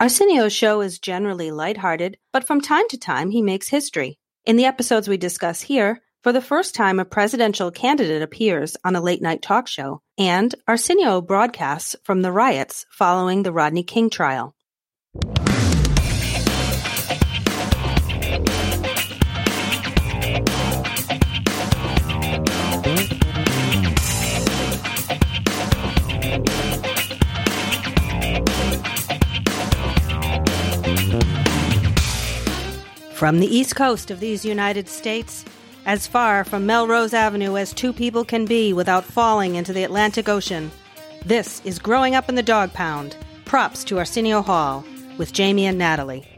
Arsenio's show is generally lighthearted, but from time to time he makes history. In the episodes we discuss here, for the first time a presidential candidate appears on a late night talk show, and Arsenio broadcasts from the riots following the Rodney King trial. From the east coast of these United States, as far from Melrose Avenue as two people can be without falling into the Atlantic Ocean, this is Growing Up in the Dog Pound. Props to Arsenio Hall with Jamie and Natalie.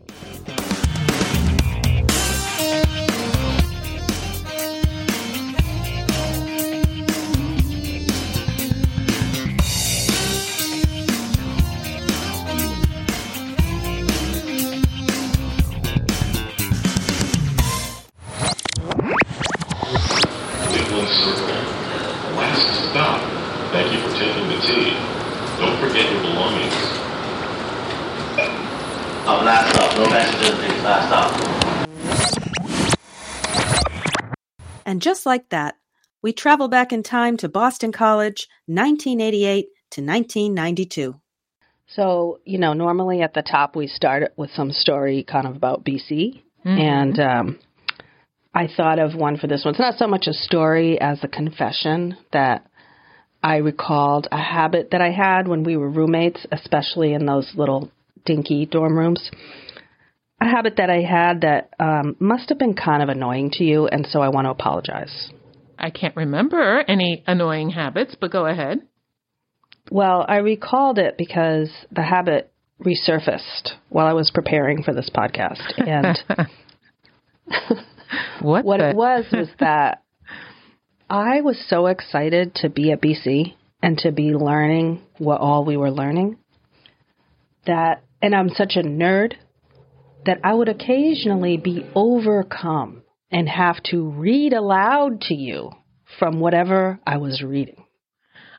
Just like that, we travel back in time to Boston College, 1988 to 1992. So, you know, normally at the top we start with some story kind of about BC. And um, I thought of one for this one. It's not so much a story as a confession that I recalled a habit that I had when we were roommates, especially in those little dinky dorm rooms. A habit that I had that um, must have been kind of annoying to you, and so I want to apologize. I can't remember any annoying habits, but go ahead. Well, I recalled it because the habit resurfaced while I was preparing for this podcast. And What? what the- it was was that I was so excited to be at BC and to be learning what all we were learning that, and I'm such a nerd that I would occasionally be overcome and have to read aloud to you from whatever I was reading.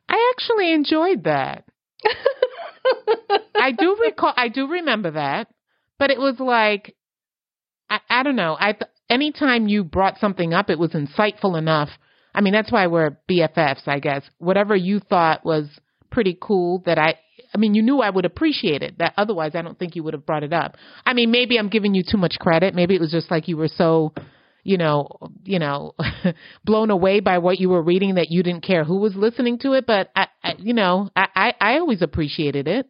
I actually enjoyed that. I do recall. I do remember that, but it was like, I, I don't know. I th- anytime you brought something up, it was insightful enough. I mean, that's why we're BFFs, I guess. Whatever you thought was pretty cool that I. I mean, you knew I would appreciate it. That otherwise, I don't think you would have brought it up. I mean, maybe I'm giving you too much credit. Maybe it was just like you were so, you know, you know, blown away by what you were reading that you didn't care who was listening to it. But I, I you know, I, I, I always appreciated it.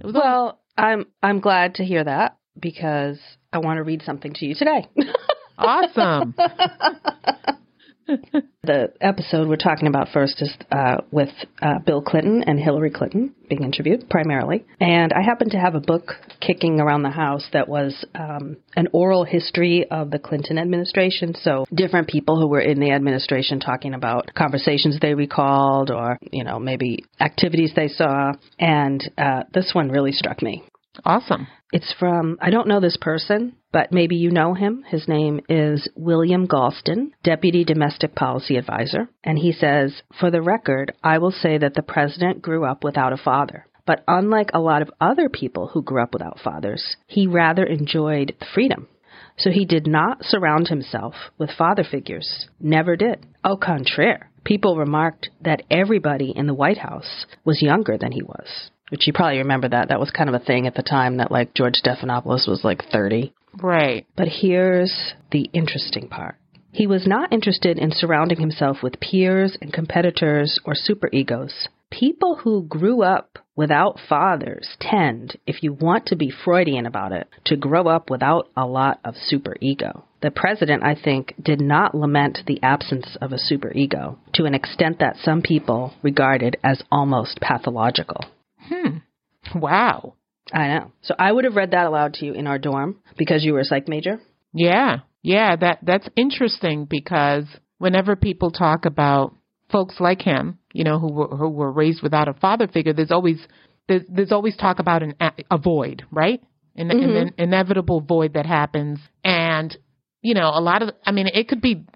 It Well, I'm I'm glad to hear that because I want to read something to you today. awesome. the episode we're talking about first is uh, with uh, Bill Clinton and Hillary Clinton being interviewed primarily. And I happen to have a book kicking around the house that was um, an oral history of the Clinton administration. So different people who were in the administration talking about conversations they recalled or, you know, maybe activities they saw. And uh, this one really struck me. Awesome. It's from, I don't know this person, but maybe you know him. His name is William Galston, Deputy Domestic Policy Advisor. And he says, For the record, I will say that the president grew up without a father. But unlike a lot of other people who grew up without fathers, he rather enjoyed the freedom. So he did not surround himself with father figures. Never did. Au contraire. People remarked that everybody in the White House was younger than he was. Which you probably remember that. That was kind of a thing at the time that like George Stephanopoulos was like 30. Right. But here's the interesting part. He was not interested in surrounding himself with peers and competitors or superegos. People who grew up without fathers tend, if you want to be Freudian about it, to grow up without a lot of superego. The president, I think, did not lament the absence of a superego to an extent that some people regarded as almost pathological. Hmm. Wow. I know. So I would have read that aloud to you in our dorm because you were a psych major. Yeah. Yeah, that that's interesting because whenever people talk about folks like him, you know, who were who were raised without a father figure, there's always there's, there's always talk about an a, void, right? An, an mm-hmm. inevitable void that happens, and you know, a lot of I mean, it could be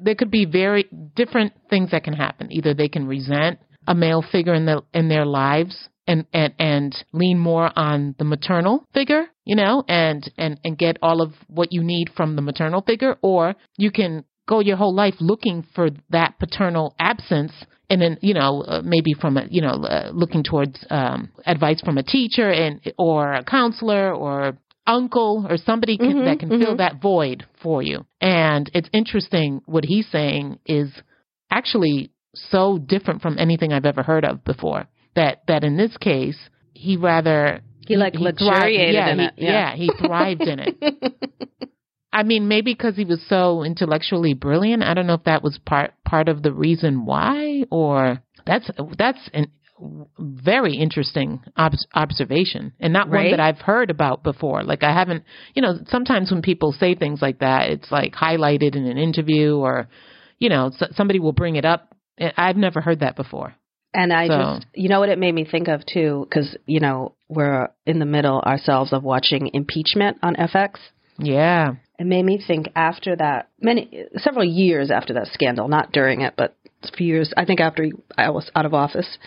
there could be very different things that can happen. Either they can resent a male figure in the in their lives and and and lean more on the maternal figure, you know, and and and get all of what you need from the maternal figure, or you can go your whole life looking for that paternal absence and then you know uh, maybe from a you know uh, looking towards um advice from a teacher and or a counselor or uncle or somebody can, Mhm, that can fill mhm. that void for you and it's interesting what he's saying is actually so different from anything I've ever heard of before that that in this case he rather He, like, thrived- luxuriated yeah, in he, it, yeah. he thrived in it I mean, maybe because he was so intellectually brilliant. I don't know if that was part part of the reason why, or that's that's an very interesting ob- observation, and not one that I've heard about before. Like I haven't, you know, sometimes when people say things like that, it's like highlighted in an interview, or you know, s- somebody will bring it up. I've never heard that before. And I So- just, you know what it made me think of too, because, you know, we're in the middle ourselves of watching impeachment on FX. Yeah, It made me think after that, many, several years after that scandal, not during it, but a few years, I think after I was out of office,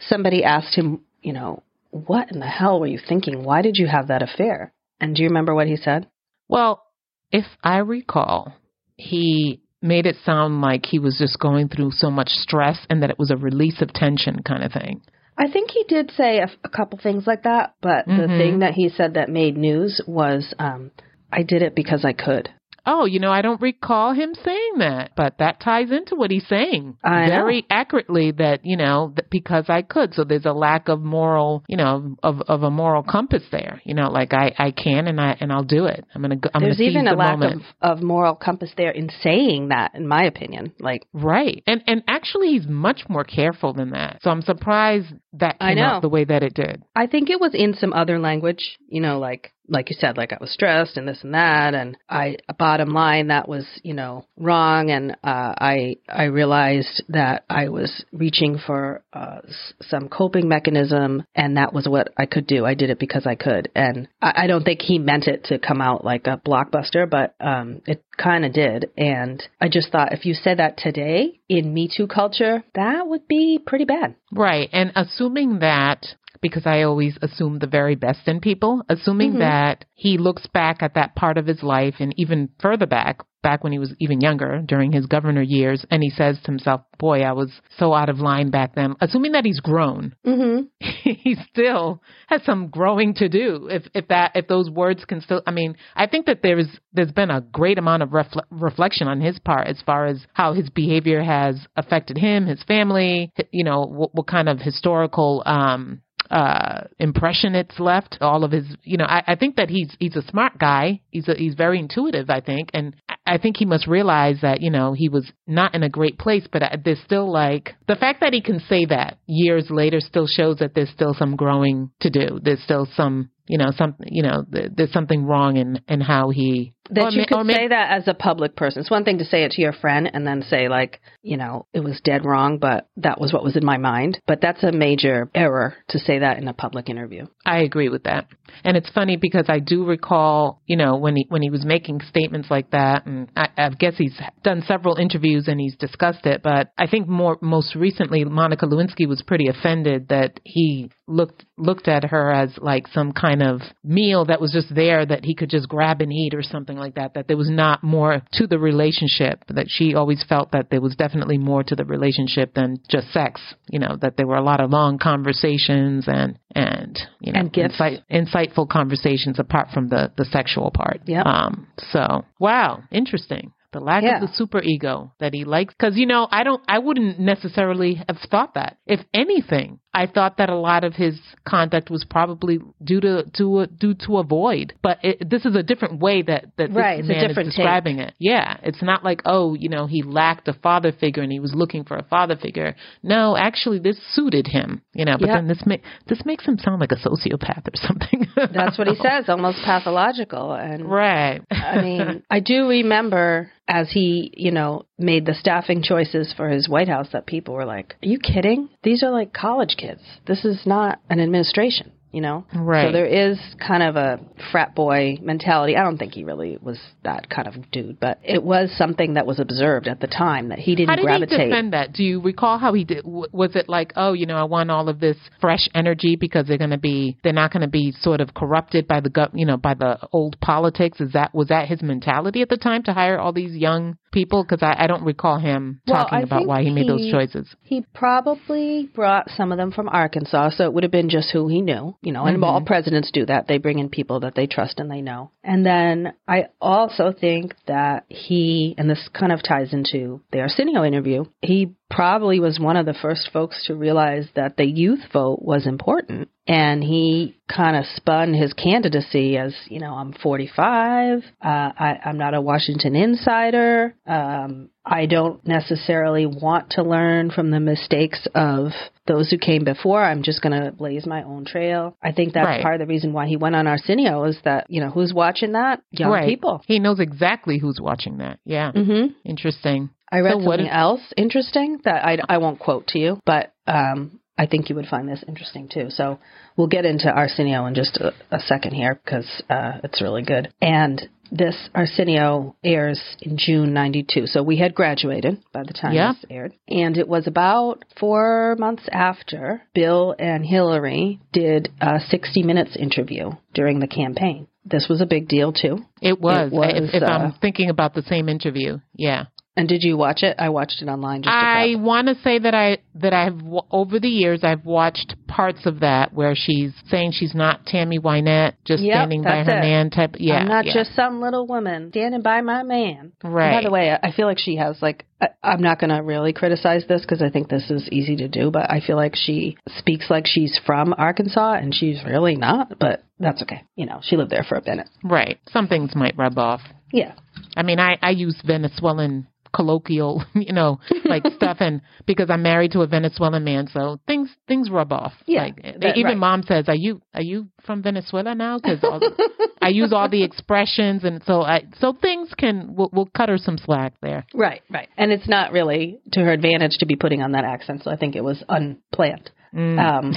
somebody asked him, you know, what in the hell were you thinking? Why did you have that affair? And do you remember what he said? Well, if I recall, he made it sound like he was just going through so much stress and that it was a release of tension kind of thing. I think he did say a, a couple things like that, but the Mhm. thing that he said that made news was, um, I did it because I could. Oh, you know, I don't recall him saying that, but that ties into what he's saying I know. very accurately. That you know, that because I could. So there's a lack of moral, you know, of of a moral compass there. You know, like I I can and I and I'll do it. I'm gonna. I'm There's gonna seize even the a lack moment. of, of moral compass there in saying that, in my opinion. Like, Right. And and actually he's much more careful than that. So I'm surprised that came know. out the way that it did. I think it was in some other language, you know, like like you said, like I was stressed and this and that, and I bottom line that was you know wrong, and uh, I I realized that I was reaching for uh, some coping mechanism, and that was what I could do. I did it because I could, and I, I don't think he meant it to come out like a blockbuster, but um, it kind of did, and I just thought if you said that today in Me Too culture, that would be pretty bad. Right. And assuming that because I always assume the very best in people, assuming Mhm. that he looks back at that part of his life and even further back, back when he was even younger during his governor years, and he says to himself, Boy, I was so out of line back then. Assuming that he's grown, Mm-hmm. he still has some growing to do. If if that if those words can still, I mean, I think that there's there's been a great amount of refle- reflection on his part as far as how his behavior has affected him, his family, you know, what, what kind of historical um uh impression it's left all of his you know I, I think that he's he's a smart guy. He's a, he's very intuitive i think. And I- think he must realize that you know he was not in a great place but uh, there's still like the fact that he can say that years later still shows that there's still some growing to do. There's still some you know some you know there's something wrong in in how he that or you ma- could ma- say that as a public person. It's one thing to say it to your friend and then say like, you know, it was dead wrong, but that was what was in my mind. But that's a major error to say that in a public interview. I agree with that. And it's funny because I do recall, you know, when he when he was making statements like that, and I, I guess he's done several interviews and he's discussed it. But I think more most recently, Monica Lewinsky was pretty offended that he looked looked at her as like some kind of meal that was just there that he could just grab and eat or something like that. That there was not more to the relationship. That she always felt that there was definitely more to the relationship than just sex. You know, that there were a lot of long conversations and and you know And insight, insightful conversations apart from the the sexual part. Yep. Um. So wow, interesting. The lack Yeah. of the super ego that he likes, because you know, I don't, I wouldn't necessarily have thought that. If anything, I thought that a lot of his conduct was probably due to to due to avoid. But it, this is a different way that that Right, this man is describing it. Yeah, it's not like oh, you know, he lacked a father figure and he was looking for a father figure. No, actually, this suited him. You know, but Yep. then this ma- this makes him sound like a sociopath or something. That's what he says, almost pathological. And Right. I mean, I do remember as he, you know, made the staffing choices for his White House that people were like, "Are you kidding? These are like college kids. This is not an administration." You know? Right. So there is kind of a frat boy mentality. I don't think he really was that kind of dude, but it was something that was observed at the time that he didn't How did gravitate. he defend that? Do you recall how he did? Was it like, oh, you know, I want all of this fresh energy because they're going to be, they're not going to be sort of corrupted by the, gov- you know, by the old politics? Is that was that his mentality at the time to hire all these young people? Because I, I don't recall him talking I about why he made those choices. He probably brought some of them from Arkansas, so it would have been just who he knew, you know. And Mhm. all presidents do that; they bring in people that they trust and they know. And then I also think that he, and this kind of ties into the Arsenio interview, he probably was one of the first folks to realize that the youth vote was important. And he kind of spun his candidacy as, you know, I'm 45. Uh, I, I'm not a Washington insider. Um, I don't necessarily want to learn from the mistakes of those who came before. I'm just going to blaze my own trail. I think that's Right. part of the reason why he went on Arsenio is that, you know, who's watching that? Young right. people. He knows exactly who's watching that. Yeah. Mm-hmm. Interesting. I read So something else interesting that I, I won't quote to you, but um, I think you would find this interesting too. So we'll get into Arsenio in just a, a second here because uh, it's really good. And this Arsenio airs in June 92. So we had graduated by the time Yeah. this aired. And it was about four months after Bill and Hillary did a 60 Minutes interview during the campaign. This was a big deal too. It was. It was, if if uh, I'm thinking about the same interview, yeah. And did you watch it? I watched it online I want to say that I that I've w- over the years I've watched parts of that where she's saying she's not Tammy Wynette, just Yep, standing by her it. man type. Yeah, I'm not yeah. just some little woman standing by my man. right. By the way, I feel like she has like I, I'm not going to really criticize this because I think this is easy to do, but I feel like she speaks like she's from Arkansas and she's really not. But that's okay. You know, she lived there for a minute. right. Some things might rub off. Yeah. I mean, I I use Venezuelan colloquial, you know, like stuff, and because I'm married to a Venezuelan man, so things things rub off. Yeah, like, that- even right. mom says, "Are you are you from Venezuela now?" Because I use all the expressions, and so I so things can we'll, we'll cut her some slack there. Right. Right. And it's not really to her advantage to be putting on that accent, so I think it was unplanned. Mm. Um,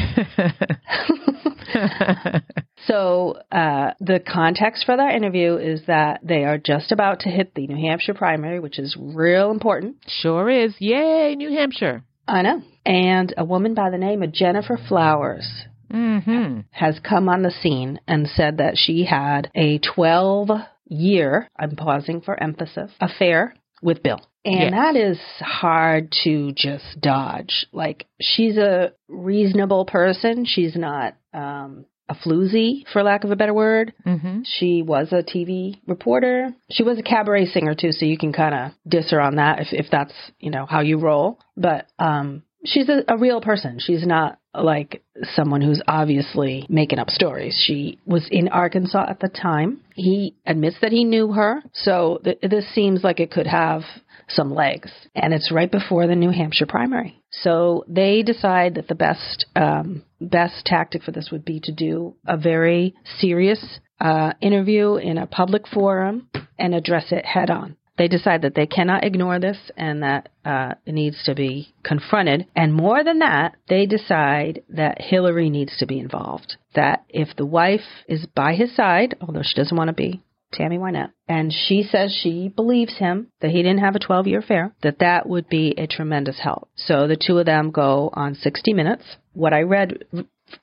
So uh, the context for that interview is that they are just about to hit the New Hampshire primary, which is real important. sure is. Yay, New Hampshire. I know. And a woman by the name of Gennifer Flowers Mm-hmm. has come on the scene and said that she had a 12 year, I'm pausing for emphasis, affair with Bill. And Yes. that is hard to just dodge. Like, she's a reasonable person. She's not um, a floozy, for lack of a better word. Mm-hmm. She was a TV reporter. She was a cabaret singer too, so you can kind of diss her on that if if that's you know how you roll. But um, she's a, a real person. She's not like someone who's obviously making up stories. She was in Arkansas at the time. He admits that he knew her, so th- this seems like it could have some legs. And it's right before the New Hampshire primary. So they decide that the best um, best tactic for this would be to do a very serious uh, interview in a public forum and address it head on. They decide that they cannot ignore this and that uh, it needs to be confronted. And more than that, they decide that Hillary needs to be involved. That if the wife is by his side, although she doesn't want to be, Tammy Wynette, and she says she believes him that he didn't have a 12 year affair, that that would be a tremendous help. So the two of them go on 60 Minutes. What I read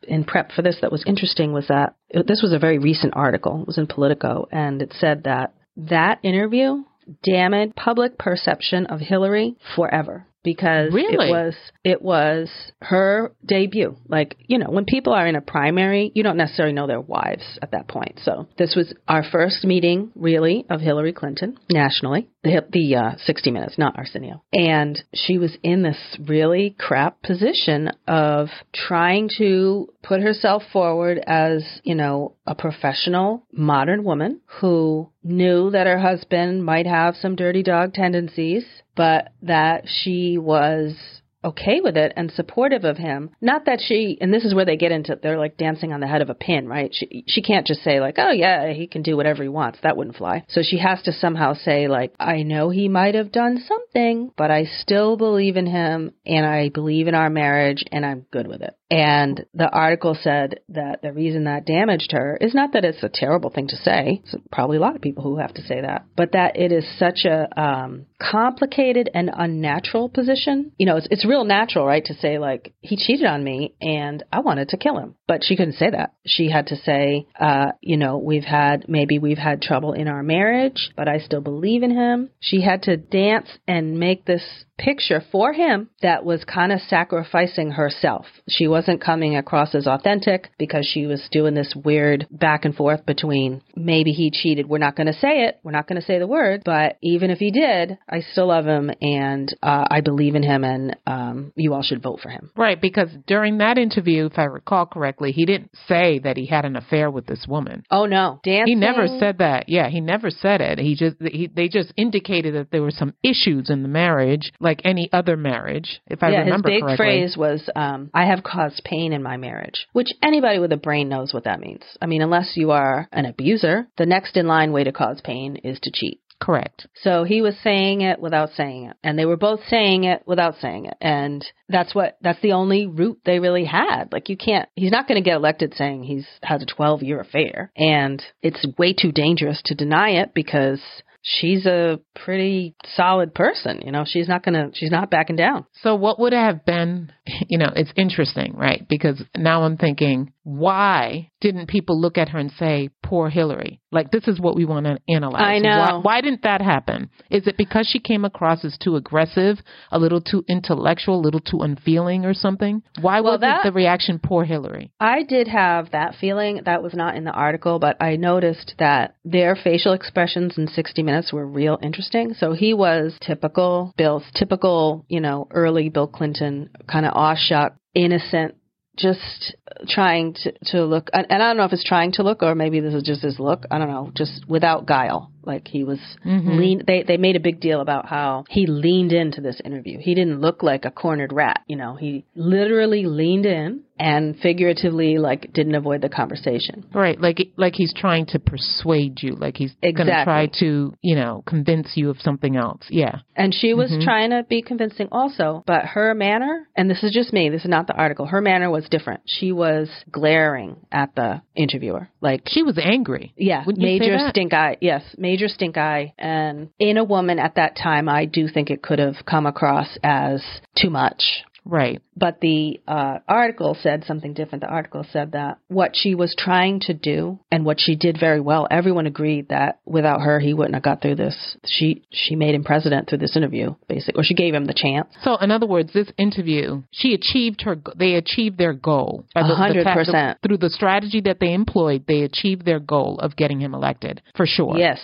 in prep for this that was interesting was that this was a very recent article. It was in Politico, and it said that that interview damaged public perception of Hillary forever because Really? it was it was her debut. Like, you know, when people are in a primary, you don't necessarily know their wives at that point. So, this was our first meeting really of Hillary Clinton nationally. The the uh, 60 minutes, not Arsenio. And she was in this really crap position of trying to put herself forward as, you know, a professional modern woman who knew that her husband might have some dirty dog tendencies, but that she was okay with it and supportive of him. Not that she, and this is where they get into, they're like dancing on the head of a pin, right? She, she can't just say like, oh yeah, he can do whatever he wants. That wouldn't fly. So she has to somehow say like, I know he might have done something, but I still believe in him and I believe in our marriage and I'm good with it. And the article said that the reason that damaged her is not that it's a terrible thing to say. It's probably a lot of people who have to say that, but that it is such a um, complicated and unnatural position. You know, it's it's real natural, right, to say like he cheated on me and I wanted to kill him, but she couldn't say that. She had to say, uh, you know, we've had maybe we've had trouble in our marriage, but I still believe in him. She had to dance and make this picture for him that was kind of sacrificing herself. She wasn't coming across as authentic because she was doing this weird back and forth between maybe he cheated. We're not going to say it. We're not going to say the word, but even if he did, I still love him and uh, I believe in him and um, you all should vote for him. Right, because during that interview, if I recall correctly, he didn't say that he had an affair with this woman. Oh no, dancing. He never said that. Yeah, he never said it. He just he, they just indicated that there were some issues in the marriage, like any other marriage. If I yeah, remember his big correctly. phrase was, um, "I have caused pain in my marriage," which anybody with a brain knows what that means. I mean, unless you are an abuser, the next in line way to cause pain is to cheat. Correct. So he was saying it without saying it. And they were both saying it without saying it. And that's what, that's the only route they really had. Like you can't, he's not going to get elected saying he's has a 12 year affair. And it's way too dangerous to deny it because she's a pretty solid person. You know, she's not to, she's not backing down. So what would have been, you know, it's interesting, right? Because now I'm thinking, why didn't people look at her and say, poor Hillary? Like, this is what we want to analyze. I know. Why, why didn't that happen? Is it because she came across as too aggressive, a little too intellectual, a little too unfeeling or something? Why Well, wasn't that- the reaction, poor Hillary? I did have that feeling. That was not in the article, but I noticed that their facial expressions in 60 Minutes were real interesting. So he was typical Bill's typical, you know, early Bill Clinton kind of awestruck, innocent, just trying to, to look, and and I don't know if it's trying to look or maybe this is just his look. I don't know, just without guile. Like he was mm-hmm. lean. They they made a big deal about how he leaned into this interview. He didn't look like a cornered rat. You know, he literally leaned in and figuratively like didn't avoid the conversation. Right, like like he's trying to persuade you, like he's going to try to, you know, convince you of something else. Yeah. And she was mm-hmm. trying to be convincing also, but her manner, and this is just me, this is not the article, her manner was different. She was glaring at the interviewer. Like, She was angry. yeah, Wouldn't major stink eye. Yes, major stink eye. And in a woman at that time, I do think it could have come across as too much. Right. But the uh, article said something different. The article said that what she was trying to do and what she did very well, everyone agreed that without her, he wouldn't have got through this. She she made him president through this interview, basically, or she gave him the chance. So, in other words, this interview, she achieved her. They achieved their goal. Hundred percent through the strategy that they employed. They achieved their goal of getting him elected for sure. Yes,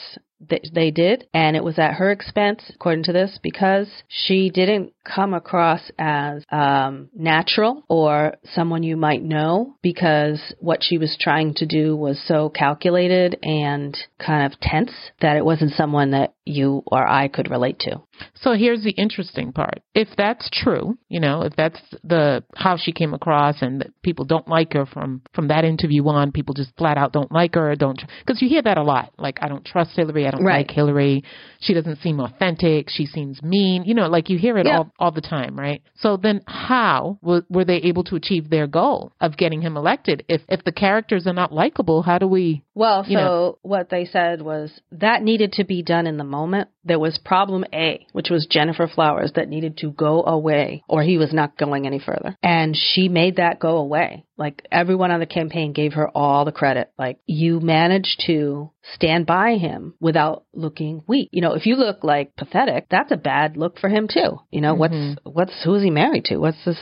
they, they did, and it was at her expense, according to this, because she didn't come across as um, natural or someone you might know, because what she was trying to do was so calculated and kind of tense that it wasn't someone that you or I could relate to. So here's the interesting part. If that's true, you know, if that's the how she came across, and that people don't like her from from that interview on, people just flat out don't like her, don't because you hear that a lot. Like I don't trust Hillary, I don't Right. like Hillary. She doesn't seem authentic. She seems mean. You know, like you hear it Yeah. all all the time, right? So then, how were, were they able to achieve their goal of getting him elected? If if the characters are not likable, how do we? Well, so know. what they said was that needed to be done in the moment. There was problem A, which was Gennifer Flowers that needed to go away or he was not going any further. And she made that go away. Like everyone on the campaign gave her all the credit. Like you managed to stand by him without looking weak. You know, if you look like pathetic, that's a bad look for him too. You know, what's what's who's he married to? What's this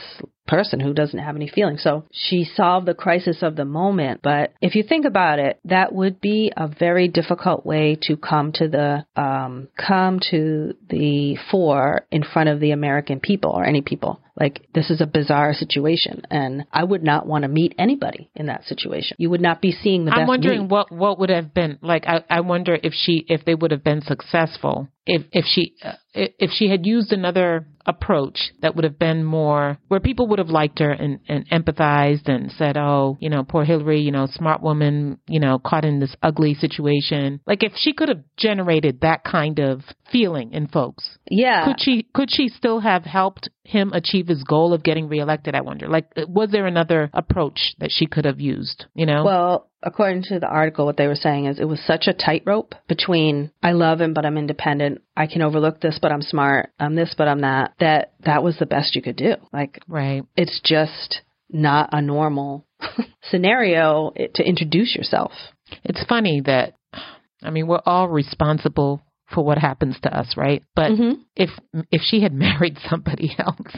person who doesn't have any feelings. So she solved the crisis of the moment. But if you think about it, that would be a very difficult way to come to the um, come to the fore in front of the American people or any people. Like this is a bizarre situation, and I would not want to meet anybody in that situation. You would not be seeing the best. I'm wondering me. what what would have been like. I, I wonder if she if they would have been successful if if she uh, if she had used another approach that would have been more where people would have liked her and, and empathized and said, oh, you know, poor Hillary, you know, smart woman, you know, caught in this ugly situation. Like if she could have generated that kind of feeling in folks, Yeah. could she could she still have helped him achieve his goal of getting reelected? I wonder. Like, was there another approach that she could have used? You know? Well, according to the article, what they were saying is it was such a tightrope between I love him, but I'm independent. I can overlook this, but I'm smart. I'm this, but I'm that. That that was the best you could do. Like right. it's just not a normal scenario eh, to introduce yourself. It's funny that I mean we're all responsible for what happens to us, right? But Mhm. if if she had married somebody else,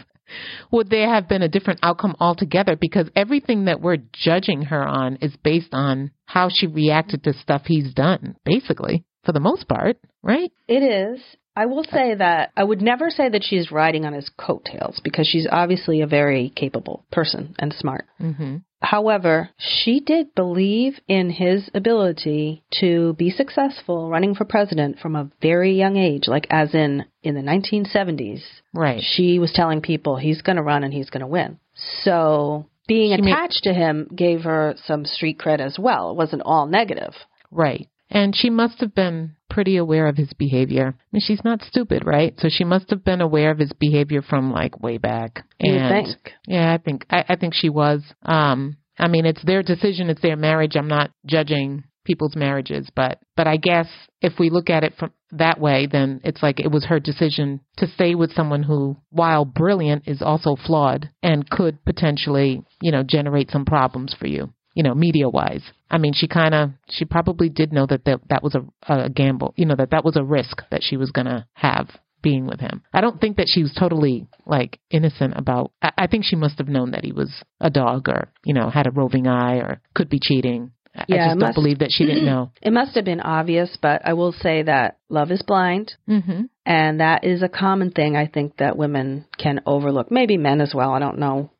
would there have been a different outcome altogether? Because everything that we're judging her on is based on how she reacted to stuff he's done, basically, for the most part, right? It is. I will say that I would never say that she's riding on his coattails because she's obviously a very capable person and smart. Mm-hmm. However, she did believe in his ability to be successful running for president from a very young age, like as in in the 1970s. Right. She was telling people he's going to run and he's going to win. So being She made- attached to him gave her some street cred as well. It wasn't all negative. Right. And she must have been pretty aware of his behavior. I mean, she's not stupid, right? So she must have been aware of his behavior from like way back. You And think. yeah, I think I, I think she was. Um, I mean, it's their decision, it's their marriage. I'm not judging people's marriages, but but I guess if we look at it from that way, then it's like it was her decision to stay with someone who, while brilliant, is also flawed and could potentially, you know, generate some problems for you you know, media wise. I mean, she kind of, she probably did know that that, that was a, a gamble, you know, that that was a risk that she was going to have being with him. I don't think that she was totally like innocent about, I, I think she must have known that he was a dog or, you know, had a roving eye or could be cheating. I- Yeah, I just don't must- believe that she didn't know. It must have been obvious, but I will say that love is blind. hmm And that is a common thing I think that women can overlook. Maybe men as well. I don't know.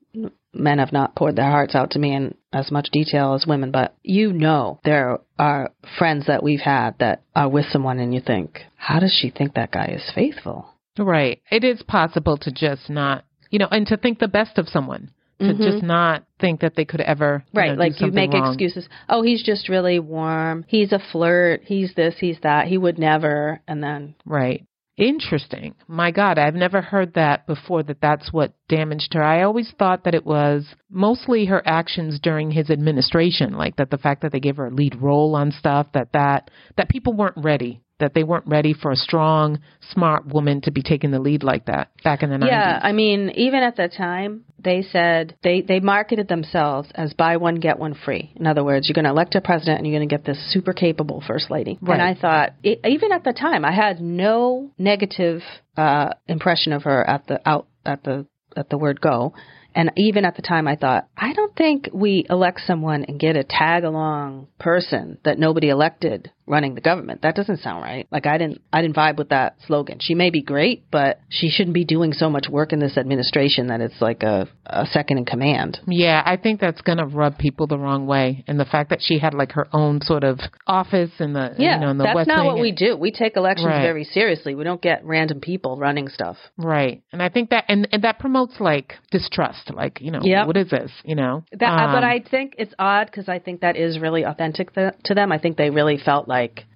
Men have not poured their hearts out to me in as much detail as women, but you know there are friends that we've had that are with someone and you think, how does she think that guy is faithful? Right. It is possible to just not, you know, and to think the best of someone. To Mhm. just not think that they could ever Right, know, like you make wrong. excuses. Oh, he's just really warm. He's a flirt. He's this, he's that. He would never. And then, Right. Interesting. My God, I've never heard that before that that's what damaged her. I always thought that it was mostly her actions during his administration, like that the fact that they gave her a lead role on stuff that that that people weren't ready, that they weren't ready for a strong, smart woman to be taking the lead like that back in the 90s. yeah, I mean, even at the time, they said they, they marketed themselves as buy one, get one free. In other words, you're going to elect a president and you're going to get this super capable first lady. Right. And I thought, e even at the time, I had no negative uh, impression of her at the out at the at the word go. And even at the time, I thought, I don't think we elect someone and get a tag along person that nobody elected running the government. That doesn't sound right. Like I didn't, I didn't vibe with that slogan. She may be great, but she shouldn't be doing so much work in this administration that it's like a, a second in command. Yeah, I think that's going to rub people the wrong way. And the fact that she had like her own sort of office in the, Yeah, you know, in the that's West not Wing what we do. We take elections Right. very seriously. We don't get random people running stuff. Right. And I think that, and, and that promotes like distrust, like, you know, Yep. what is this, you know? That, uh, but Um, I think it's odd because I think that is really authentic th- to them. I think they really felt like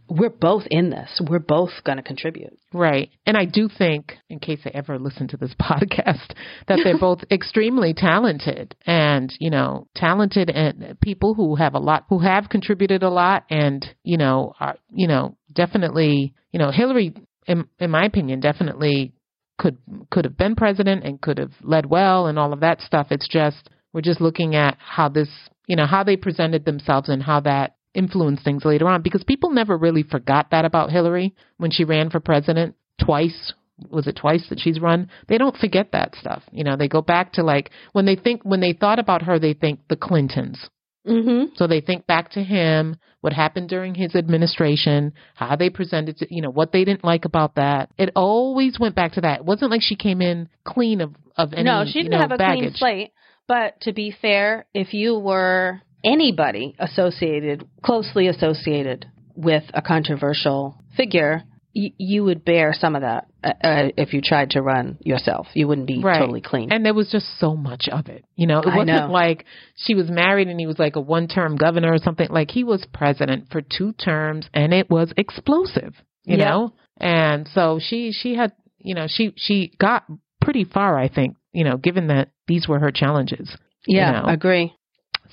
we're both in this. We're both going to contribute. Right. And I do think, in case they ever listen to this podcast, that they're both extremely talented and, you know, talented and people who have a lot, who have contributed a lot and, you know, are, you know, definitely, you know, Hillary, in, in my opinion, definitely could, could have been president and could have led well and all of that stuff. It's just, we're just looking at how this, you know, how they presented themselves and how that influenced things later on because people never really forgot that about Hillary when she ran for president twice. Was it twice that she's run? They don't forget that stuff. You know, they go back to like when they think, when they thought about her, they think the Clintons. Mm-hmm. So they think back to him, what happened during his administration, how they presented, to, you know, what they didn't like about that. It always went back to that. It wasn't like she came in clean of, of any, no, she didn't know, have a baggage. clean slate. But to be fair, if you were anybody associated, closely associated with a controversial figure, y- you would bear some of that uh, uh, if you tried to run yourself. You wouldn't be Right. totally clean. And there was just so much of it. You know, it wasn't know. like she was married and he was like a one term governor or something. Like he was president for two terms and it was explosive, you know? And so she, she had, you know, she, she got pretty far, I think, you know, given that these were her challenges. yeah, know. agree.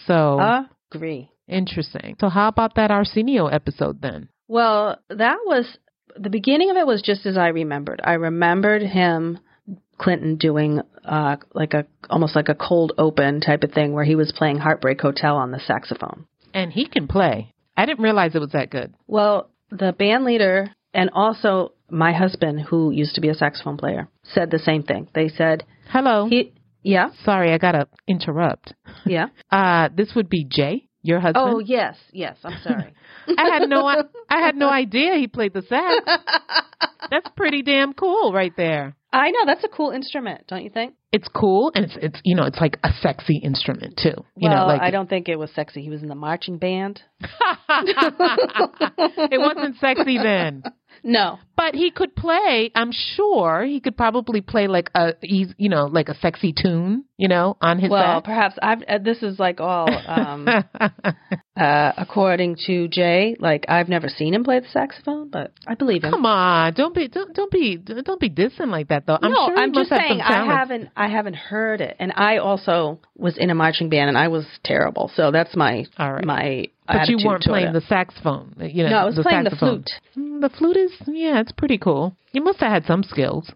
So Agree. interesting. So how about that Arsenio episode then? Well, that was the beginning of it was just as I remembered. I remembered him Clinton doing uh like a almost like a cold open type of thing where he was playing Heartbreak Hotel on the saxophone. And he can play. I didn't realize it was that good. Well, the band leader and also my husband who used to be a saxophone player said the same thing. They said Hello. he yeah, Sorry, I gotta interrupt. yeah. Uh, this would be Jay, your husband. Oh, yes, yes, I'm sorry. I had no I, I had no idea he played the sax. That's pretty damn cool right there. I know that's a cool instrument, don't you think? It's cool and it's it's you know it's like a sexy instrument too. You well, know like I don't think it was sexy. He was in the marching band. it wasn't sexy then. No. But he could play. I'm sure he could probably play like a he's you know like a sexy tune you know on his Well, perhaps I've. Uh, this is like all um, uh, according to Jay. Like I've never seen him play the saxophone, but I believe him. Come on, don't be don't, don't be don't be dissing like that though. I'm no, sure I'm just saying I haven't. I haven't heard it, and I also was in a marching band, and I was terrible. So that's my All right. my. But you weren't playing the saxophone. You know, No, I was the playing the flute. Mm, The flute is, yeah, it's pretty cool. You must have had some skills.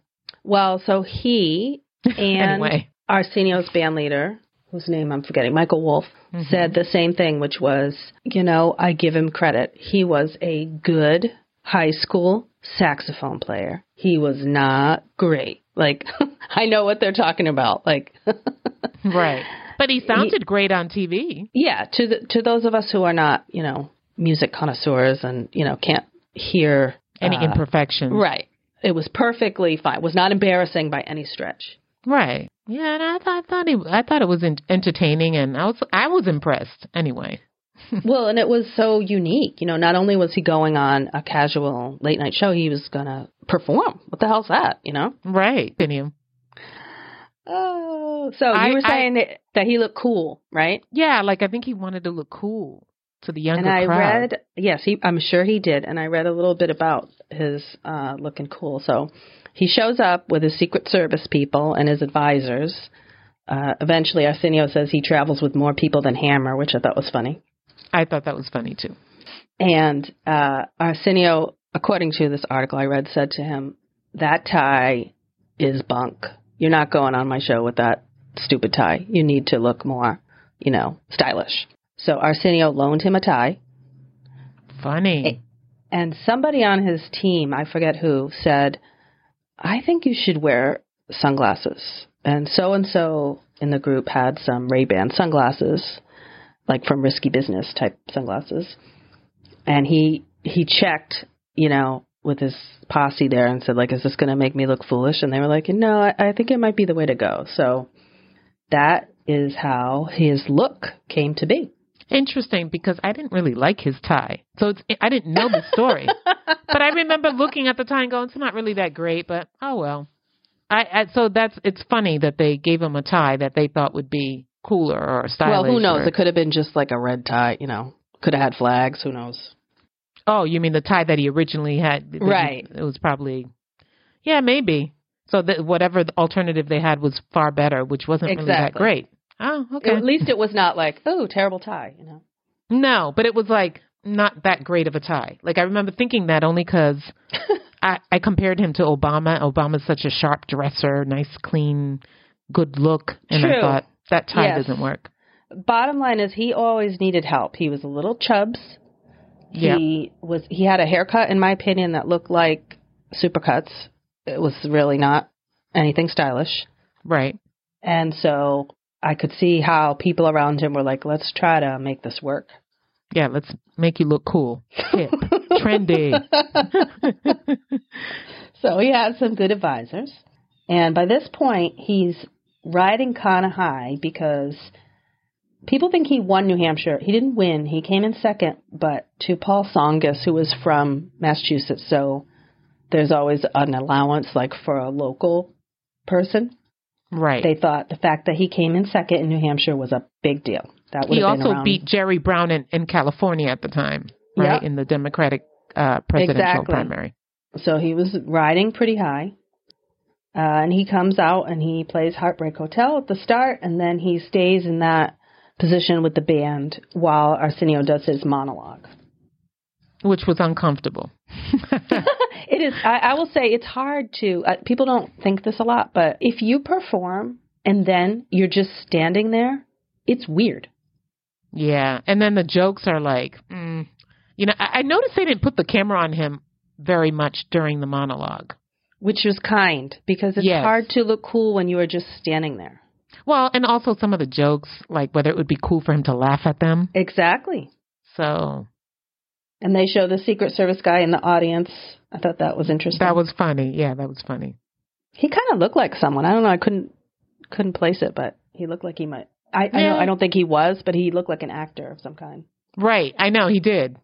Well, so he and Anyway. Arsenio's band leader, whose name I'm forgetting, Michael Wolff, Mm-hmm. said the same thing, which was, you know, I give him credit. He was a good high school saxophone player. He was not great. Like, I know what they're talking about. Like, Right. But he sounded great on TV. yeah, to the, to those of us who are not, you know, music connoisseurs and, you know, can't hear Any uh, imperfections. Right. It was perfectly fine. It Was not embarrassing by any stretch. Right. Yeah, and I thought, I thought he, I thought it was en- entertaining, and I was, I was impressed. Anyway. well, and it was so unique. You know, not only was he going on a casual late night show, he was going to perform. What the hell's that? You know? Right. Continue. Oh, so I- you were I- saying that, that he looked cool, right? Yeah, like I think he wanted to look cool to the younger and I crowd. read, yes, he, I'm sure he did, and I read a little bit about his uh, looking cool. So he shows up with his Secret Service people and his advisors. Uh, eventually, Arsenio says he travels with more people than Hammer, which I thought was funny. I thought that was funny too. And uh, Arsenio, according to this article I read, said to him, That tie is bunk. You're not going on my show with that stupid tie. You need to look more, you know, stylish. So Arsenio loaned him a tie. Funny. And somebody on his team, I forget who, said, I think you should wear sunglasses. And so and so in the group had some Ray Ban sunglasses, like from risky business type sunglasses. And he he checked, you know, with his posse there and said, like, is this gonna make me look foolish? And they were like, No, I, I think it might be the way to go. So that is how his look came to be. Interesting because I didn't really like his tie, so it's, I didn't know the story. but I remember looking at the tie and going, "It's not really that great," but oh well. I, I so that's it's funny that they gave him a tie that they thought would be cooler or stylish. Well, who knows? or- It could have been just like a red tie, you know. Could have had flags. Who knows? Oh, you mean the tie that he originally had? that he- Right. it was probably. Yeah, maybe. So that whatever the alternative they had was far better, which wasn't really that Exactly. great. Oh, okay. At least it was not like, oh, terrible tie, you know. No, but it was like not that great of a tie. Like I remember thinking that only because I, I compared him to Obama. Obama's such a sharp dresser, nice, clean, good look, and I thought that tie Yes. doesn't work. Bottom line is, he always needed help. He was a little chubs. Yeah, He was. He had a haircut, in my opinion, that looked like supercuts. It was really not anything stylish, right. and so I could see how people around him were like, "Let's try to make this work." Yeah, let's make you look cool, hip, trendy. So he had some good advisors. And by this point, he's riding kind of high because people think he won New Hampshire. He didn't win. He came in second, but to Paul Tsongas, who was from Massachusetts. So there's always an allowance like for a local person. Right. They thought the fact that he came in second in New Hampshire was a big deal. That would he also around- beat Jerry Brown in, in California at the time, right? Yeah. In the Democratic uh, presidential Exactly. primary. So he was riding pretty high. Uh, and he comes out and he plays Heartbreak Hotel at the start, and then he stays in that position with the band while Arsenio does his monologue. Which was uncomfortable. It is. I, I will say it's hard to. Uh, people don't think this a lot, but if you perform and then you're just standing there, it's weird. Yeah, and then the jokes are like, mm, you know, I, I noticed they didn't put the camera on him very much during the monologue. Which was kind because it's Yes. hard to look cool when you are just standing there. Well, and also some of the jokes, like whether it would be cool for him to laugh at them. Exactly. So And they show the Secret Service guy in the audience. I thought that was interesting. that was funny. Yeah, that was funny. he kind of looked like someone. I don't know. I couldn't couldn't place it, but he looked like he might. I I, know, I don't think he was, but he looked like an actor of some kind. Right. I know he did.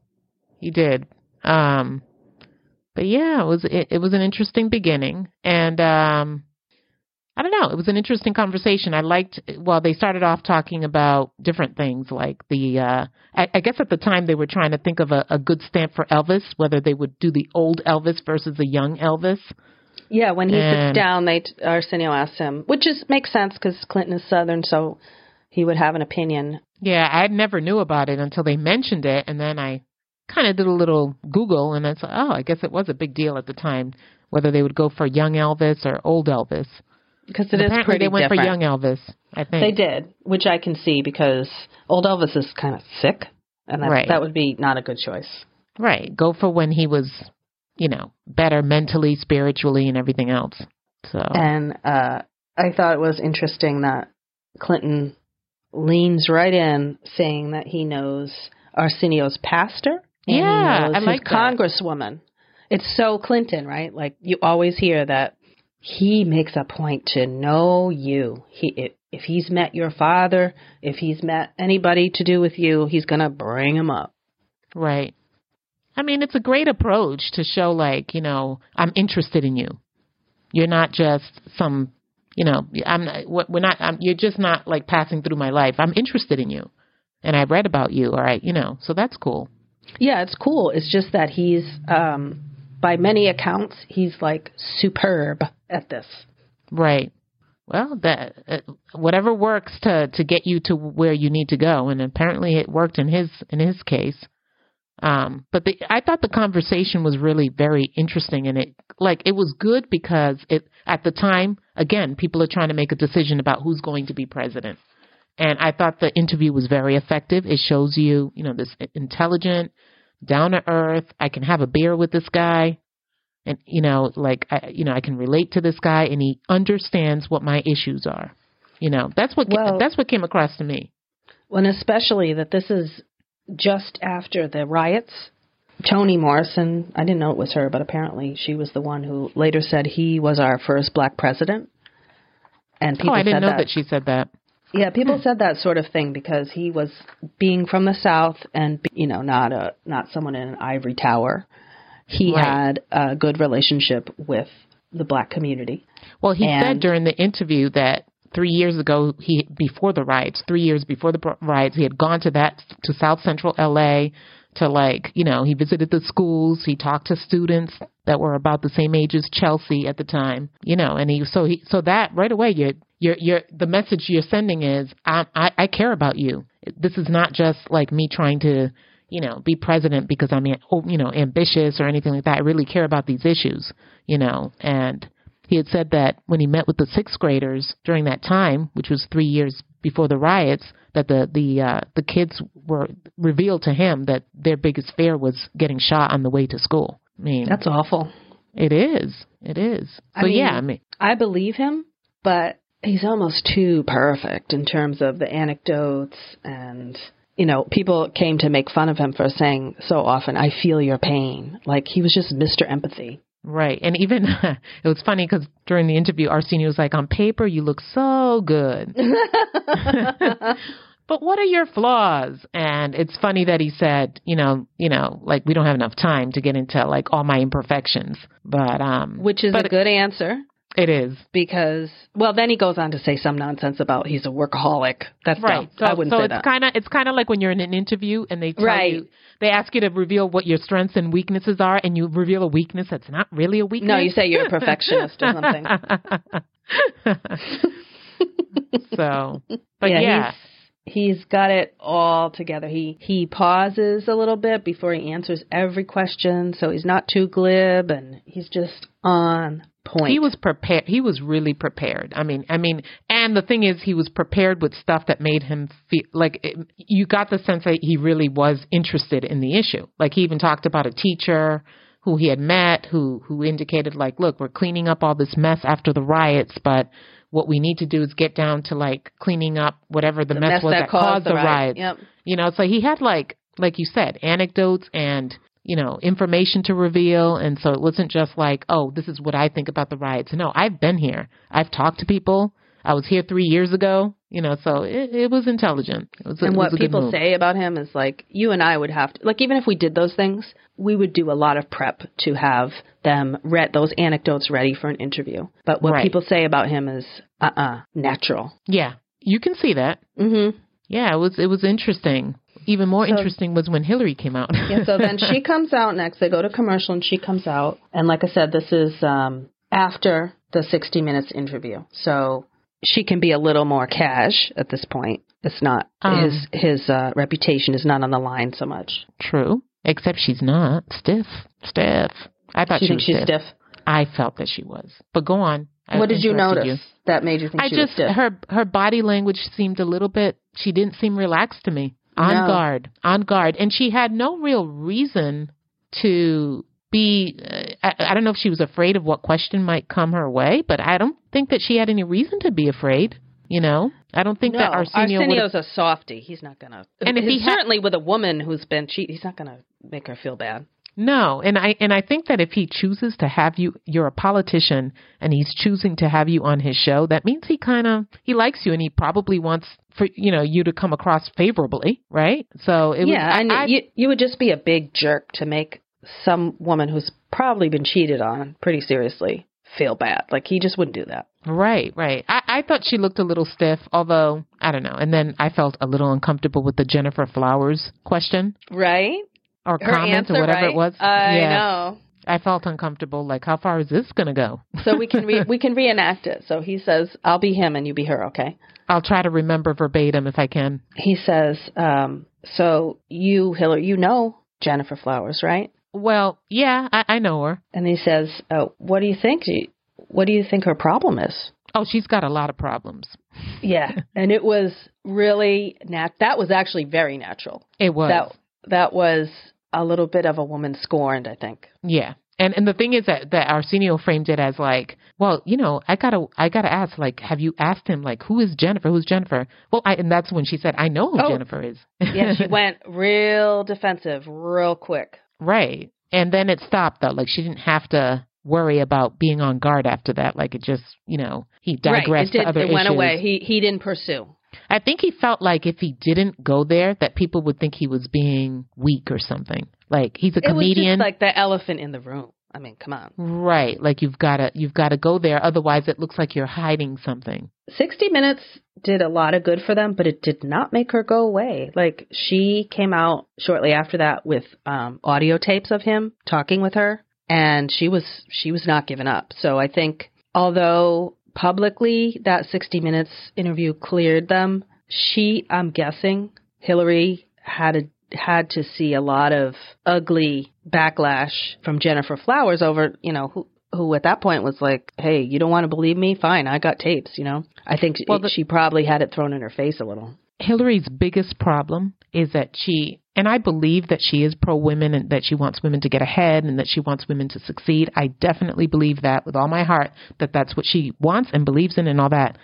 He did. Um but yeah, it was it, it was an interesting beginning and um I don't know, it was an interesting conversation. I liked well, they started off talking about different things like the uh I, I guess at the time they were trying to think of a, a good stamp for Elvis, whether they would do the old Elvis versus the young Elvis. Yeah, when he And- sits down, they Arsenio asks him, which is makes sense because Clinton is Southern, so he would have an opinion. Yeah, I never knew about it until they mentioned it, and then I kind of did a little Google, and I said, oh, I guess it was a big deal at the time whether they would go for young Elvis or old Elvis. Because it is apparently pretty they went different. for young Elvis. I think They did, which I can see because old Elvis is kind of sick, and that, Right. that would be not a good choice. right. Go for when he was, you know, better mentally, spiritually, and everything else. So And uh, I thought it was interesting that Clinton leans right in, saying that he knows Arsenio's pastor. And Yeah, he knows I his like that. congresswoman. It's so Clinton, right? Like you always hear that he makes a point to know you. He if, if he's met your father, if he's met anybody to do with you, he's gonna bring him up. right. I mean, it's a great approach to show, like, you know, I'm interested in you. You're not just some, you know, I'm not, we're not. I'm, you're just not like passing through my life. I'm interested in you, and I've read about you. All right, you know, so that's cool. Yeah, it's cool. It's just that he's, um, by many accounts, he's like superb at this. Right. Well, that uh, whatever works to to get you to where you need to go, and apparently it worked in his in his case. Um, but the, I thought the conversation was really very interesting, and it like it was good because it at the time again people are trying to make a decision about who's going to be president, and I thought the interview was very effective. It shows you you know this intelligent, down to earth. I can have a beer with this guy and you know like I, you know I can relate to this guy and he understands what my issues are. You know, that's what Well- that's what came across to me. Well, and especially that this is just after the riots. Toni Morrison, I didn't know it was her, but apparently she was the one who later said he was our first black president. And people oh, I didn't know that. she said that. Yeah, people said that sort of thing because he was being from the South and you know not a not someone in an ivory tower. He Right. had a good relationship with the black community. Well, he said during the interview that three years ago, he before the riots, three years before the riots, he had gone to that to South Central LA to like you know he visited the schools, he talked to students that were about the same age as Chelsea at the time, you know, and he so he so that right away you're you're you're the message you're sending is I I, I care about you. This is not just like me trying to you know, be president because I'm, oh, you know, ambitious or anything like that. I really care about these issues, you know, and he had said that when he met with the sixth graders during that time, which was three years before the riots, that the the uh, the kids were revealed to him that their biggest fear was getting shot on the way to school. I mean, That's awful. it is, it is. I So mean- yeah, I mean, I believe him, but he's almost too perfect in terms of the anecdotes and you know, people came to make fun of him for saying so often, I feel your pain. Like he was just Mr. Empathy. right. And even it was funny because during the interview, Arsenio was like, "On paper, you look so good." but what are your flaws? And it's funny that he said, you know, you know, like we don't have enough time to get into like all my imperfections, but um, Which is a good answer it is because, well, then he goes on to say some nonsense about he's a workaholic. That's right. dumb. So, I wouldn't so say it's that. kind of it's kind of like when you're in an interview and they tell Right. you they ask you to reveal what your strengths and weaknesses are, and you reveal a weakness that's not really a weakness. no, you say you're a perfectionist or something. so, but yeah, yeah, He's, got it all together. He he pauses a little bit before he answers every question, so he's not too glib, and he's just on point. he was prepared. He was really prepared. I mean, I mean, and the thing is, he was prepared with stuff that made him feel like it, you got the sense that he really was interested in the issue. Like he even talked about a teacher who he had met who who indicated like, look, we're cleaning up all this mess after the riots, but what we need to do is get down to like cleaning up whatever the, the mess, mess was that, that, caused the riot. riots. Yep. You know, so he had like like you said, anecdotes and you know, information to reveal and so it wasn't just like, oh, this is what I think about the riots. No, I've been here. I've talked to people. I was here 3 years ago, you know, so it, it was intelligent. It was and it what people say about him is like you and I would have to like even if we did those things, we would do a lot of prep to have them read those anecdotes ready for an interview. But what Right. people say about him is uh uh natural. Yeah. You can see that. Mm-hmm. Yeah, it was it was interesting. Even more So- interesting was when Hillary came out. Yeah, so then she comes out next. They go to commercial and she comes out. And like I said, this is um, after the 60 Minutes interview. So she can be a little more cash at this point. It's not, Um. his his uh, reputation is not on the line so much. True. Except she's not. Stiff. Stiff. I thought you she think was she's stiff. stiff? I felt that she was. But go on. I what did you notice that made you think I she just was stiff? her her body language seemed a little bit. She didn't seem relaxed to me. On No. guard, on guard, and she had no real reason to be. Uh, I, I don't know if she was afraid of what question might come her way, but I don't think that she had any reason to be afraid. You know, I don't think no, that Arsenio. Arsenio's a softie. He's not gonna. And if he had- certainly with a woman who's been cheat, he's not gonna make her feel bad. No, and I and I think that if he chooses to have you, you're a politician, and he's choosing to have you on his show. That means he kind of he likes you, and he probably wants for you know you to come across favorably, right? So it yeah, was, and I, you you would just be a big jerk to make some woman who's probably been cheated on pretty seriously feel bad. Like he just wouldn't do that. right, right. I, I thought she looked a little stiff, although I don't know. And then I felt a little uncomfortable with the Gennifer Flowers question Right? or Her comment answer, or whatever right? it was. I yeah, know. I felt uncomfortable. Like, how far is this gonna go? So we can re- we can reenact it. So he says, "I'll be him and you be her." Okay. I'll try to remember verbatim if I can. He says, um, "So you, Hillary, you know Gennifer Flowers, right?" Well, yeah, I, I know her. And he says, uh, "What do you think? What do you think her problem is?" Oh, she's got a lot of problems. Yeah, and it was really nat. That was actually very natural. It was. That that was a little bit of a woman scorned, I think. Yeah. And and the thing is that that Arsenio framed it as like, well, you know, I gotta I gotta ask, like, have you asked him like who is Gennifer? Who's Gennifer? Well, I and that's when she said, I know who Oh. Gennifer is. Yeah, she went real defensive, real quick. Right. And then it stopped though. Like she didn't have to worry about being on guard after that. Like it just, you know, he digressed right, it did. to other it went issues. away. He he didn't pursue. I think he felt like if he didn't go there, that people would think he was being weak or something. Like he's a It was comedian. like the elephant in the room. I mean, come on. right. Like you've gotta you've gotta go there, otherwise it looks like you're hiding something. 60 Minutes did a lot of good for them, but it did not make her go away. Like, she came out shortly after that with um, audio tapes of him talking with her, and she was she was not giving up. So I think, although publicly that 60 Minutes interview cleared them, she, I'm guessing, Hillary had a had to see a lot of ugly backlash from Gennifer Flowers over, you know, who who at that point was like, "Hey, you don't want to believe me? Fine, I got tapes." You know, I think Well, the- she probably had it thrown in her face a little. Hillary's biggest problem is that she, and I believe that she is pro women and that she wants women to get ahead and that she wants women to succeed. I definitely believe that with all my heart that that's what she wants and believes in and all that.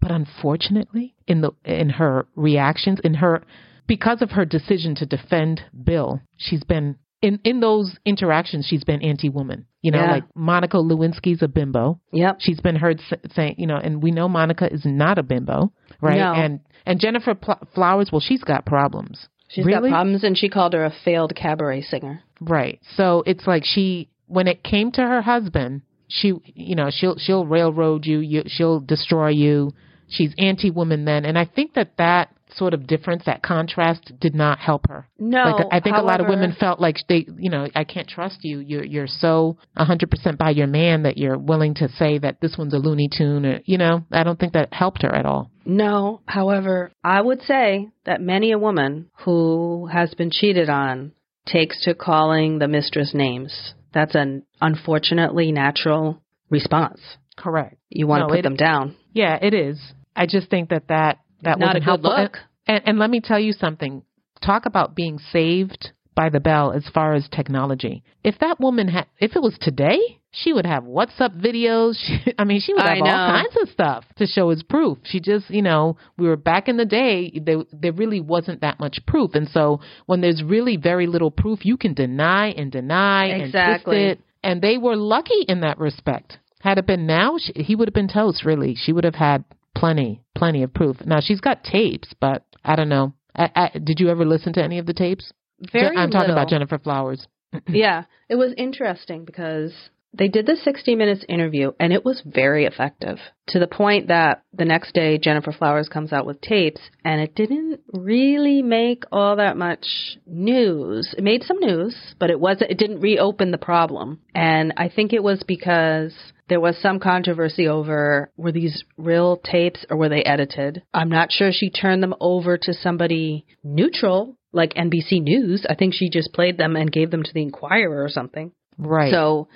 But unfortunately, in the in her reactions, in her because of her decision to defend Bill, she's been in in those interactions. She's been anti-woman. You know, Yeah. like Monica Lewinsky's a bimbo. Yep. She's been heard saying, you know, and we know Monica is not a bimbo. right? No. And and Gennifer Pl- Flowers, well, she's got problems. She's really? got problems, and she called her a failed cabaret singer. Right. So it's like she, when it came to her husband, she, you know, she'll she'll railroad you, you she'll destroy you. She's anti-woman then, and I think that that sort of difference, that contrast, did not help her. No, like I think a lot of women felt like they, you know, I can't trust you. You're you're so 100% by your man that you're willing to say that this one's a Looney Tune, or you know, I don't think that helped her at all. No, however, I would say that many a woman who has been cheated on takes to calling the mistress names. That's an unfortunately natural response. Correct. You want No, to put it- them down. Yeah, it is. I just think that that that Not a wasn't good helpful. look. And, and, let me tell you something. Talk about being saved by the bell as far as technology. If that woman had, if it was today, she would have WhatsApp videos. She, I mean, she would have all kinds of stuff to show as proof. She just, you know, we were back in the day. There, there really wasn't that much proof, and so when there's really very little proof, you can deny and deny Exactly. and twist it. And they were lucky in that respect. Had it been now, she, he would have been toast. Really, she would have had plenty, plenty of proof. Now she's got tapes, but I don't know. I, I, did you ever listen to any of the tapes? Very I'm talking about. Gennifer Flowers. yeah, it was interesting because they did the 60 minutes interview and it was very effective to the point that the next day Gennifer Flowers comes out with tapes and it didn't really make all that much news. It made some news, but it wasn't it didn't reopen the problem. And I think it was because there was some controversy over were these real tapes or were they edited? I'm not sure she turned them over to somebody neutral like NBC News. I think she just played them and gave them to the Inquirer or something. Right. So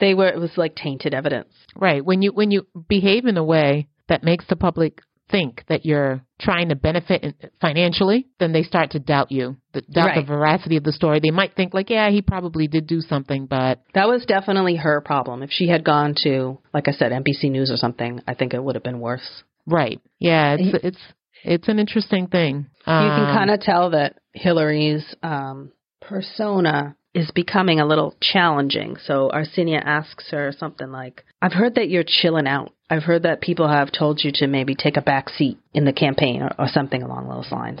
they were it was like tainted evidence. right. When you when you behave in a way that makes the public think that you're trying to benefit financially, then they start to doubt you, th- doubt Right. the veracity of the story. They might think like, yeah, he probably did do something, but That was definitely her problem. If she had gone to, like I said, NBC News or something, I think it would have been worse. right. Yeah, it's it's it's an interesting thing. you can kind of tell that Hillary's um, persona is becoming a little challenging. So Arsenio asks her something like, I've heard that you're chilling out. I've heard that people have told you to maybe take a back seat in the campaign or, or something along those lines.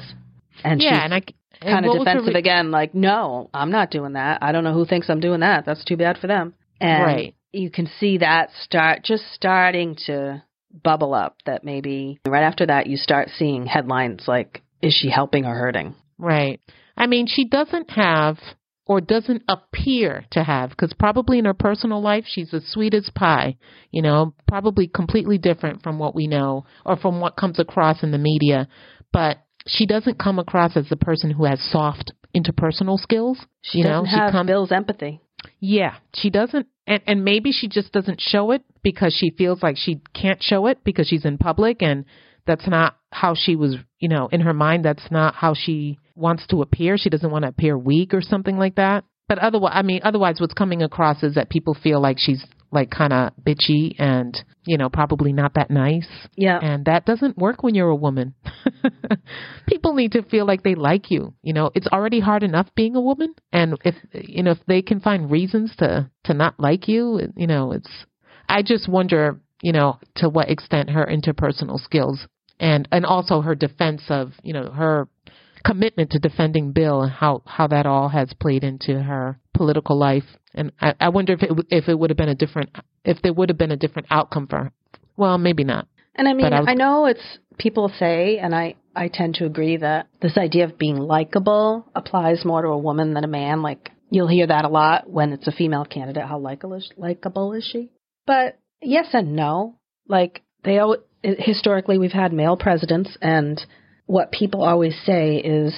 And yeah, she's and I kind of what was her defensive re- again, like, no, I'm not doing that. I don't know who thinks I'm doing that. That's too bad for them. And Right. you can see that start just starting to bubble up that maybe right after that you start seeing headlines like, is she helping or hurting? Right. I mean, she doesn't have or doesn't appear to have, because probably in her personal life, she's as sweet as pie, you know, probably completely different from what we know or from what comes across in the media. But she doesn't come across as the person who has soft interpersonal skills. She you doesn't know, have she comes, Bill's empathy. yeah, she doesn't, and, and maybe she just doesn't show it because she feels like she can't show it because she's in public and that's not how she was, you know, in her mind, that's not how she wants to appear. She doesn't want to appear weak or something like that. But otherwise, I mean, otherwise, what's coming across is that people feel like she's like kind of bitchy and, you know, probably not that nice. Yeah. And that doesn't work when you're a woman. People need to feel like they like you. You know, it's already hard enough being a woman, and if you know if they can find reasons to to not like you, you know, it's. I just wonder, you know, to what extent her interpersonal skills and and also her defense of, you know, her commitment to defending Bill and how how that all has played into her political life. And I, I wonder if it if it would have been a different if there would have been a different outcome for her. Well, maybe not. And I mean, I was- I know it's people say, and I, I tend to agree that this idea of being likable applies more to a woman than a man. Like, you'll hear that a lot when it's a female candidate. How likable is, likable is she? But yes and no. Like, they al- historically, we've had male presidents, and what people always say is,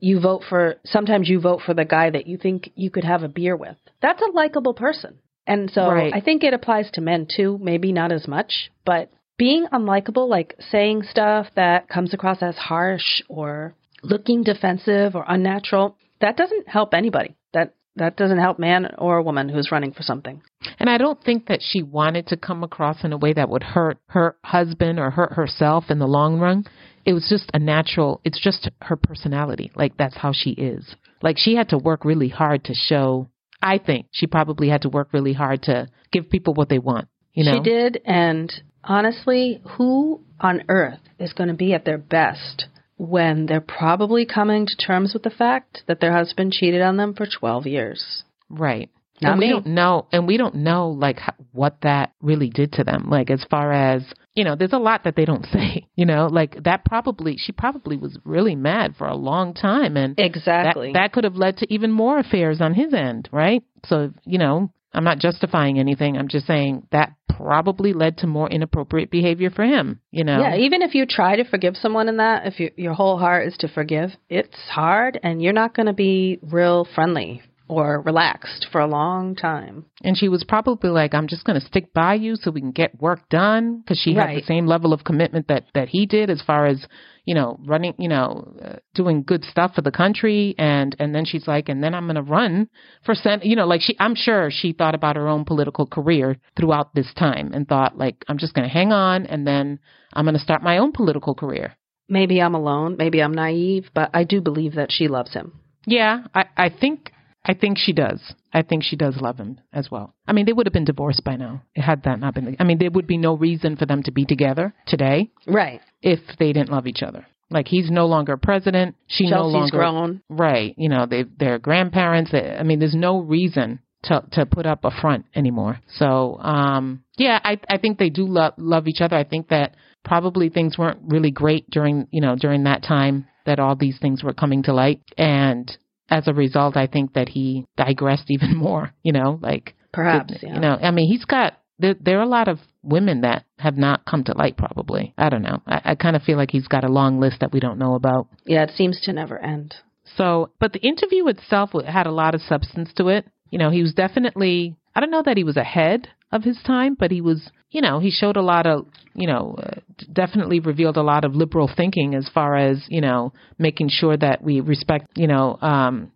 you vote for, sometimes you vote for the guy that you think you could have a beer with. That's a likable person. And so Right. I think it applies to men too, maybe not as much, but being unlikable, like saying stuff that comes across as harsh or looking defensive or unnatural, that doesn't help anybody. That that doesn't help man or woman who's running for something. And I don't think that she wanted to come across in a way that would hurt her husband or hurt herself in the long run. It was just a natural, it's just her personality. Like that's how she is. Like she had to work really hard to show, I think she probably had to work really hard to give people what they want. You know? She did, and honestly, who on earth is going to be at their best when they're probably coming to terms with the fact that their husband cheated on them for 12 years? Right. Not and me. we don't know, and we don't know like how, what that really did to them. Like as far as you know, there's a lot that they don't say. You know, like that probably she probably was really mad for a long time, and Exactly. that that could have led to even more affairs on his end, right? So you know, I'm not justifying anything. I'm just saying that probably led to more inappropriate behavior for him. You know, Yeah, even if you try to forgive someone in that, if you, your whole heart is to forgive, it's hard and you're not going to be real friendly or relaxed for a long time. And she was probably like, I'm just going to stick by you so we can get work done because she had the same level of commitment that, that he did as far as, you know, running, you know, uh, doing good stuff for the country. And, and then she's like, and then I'm going to run for Senate. You know, like she, I'm sure she thought about her own political career throughout this time and thought like, I'm just going to hang on and then I'm going to start my own political career. Maybe I'm alone, maybe I'm naive, but I do believe that she loves him. Yeah, I, I think I think she does. I think she does love him as well. I mean, they would have been divorced by now had that not been. The, I mean, there would be no reason for them to be together today Right. if they didn't love each other. Like he's no longer president. She no Chelsea's longer grown. right. You know, they they're grandparents. They, I mean, there's no reason to to put up a front anymore. So, um, yeah, I I think they do love love each other. I think that probably things weren't really great during you know during that time that all these things were coming to light, and as a result, I think that he digressed even more. You know, like Perhaps, you know, I mean, he's got there, there are a lot of women that have not come to light. Probably, I don't know. I, I kind of feel like he's got a long list that we don't know about. Yeah, it seems to never end. So, but the interview itself had a lot of substance to it. You know, he was definitely, I don't know that he was ahead of his time, but he was, you know, he showed a lot of, you know, uh, definitely revealed a lot of liberal thinking as far as, you know, making sure that we respect, you know, um,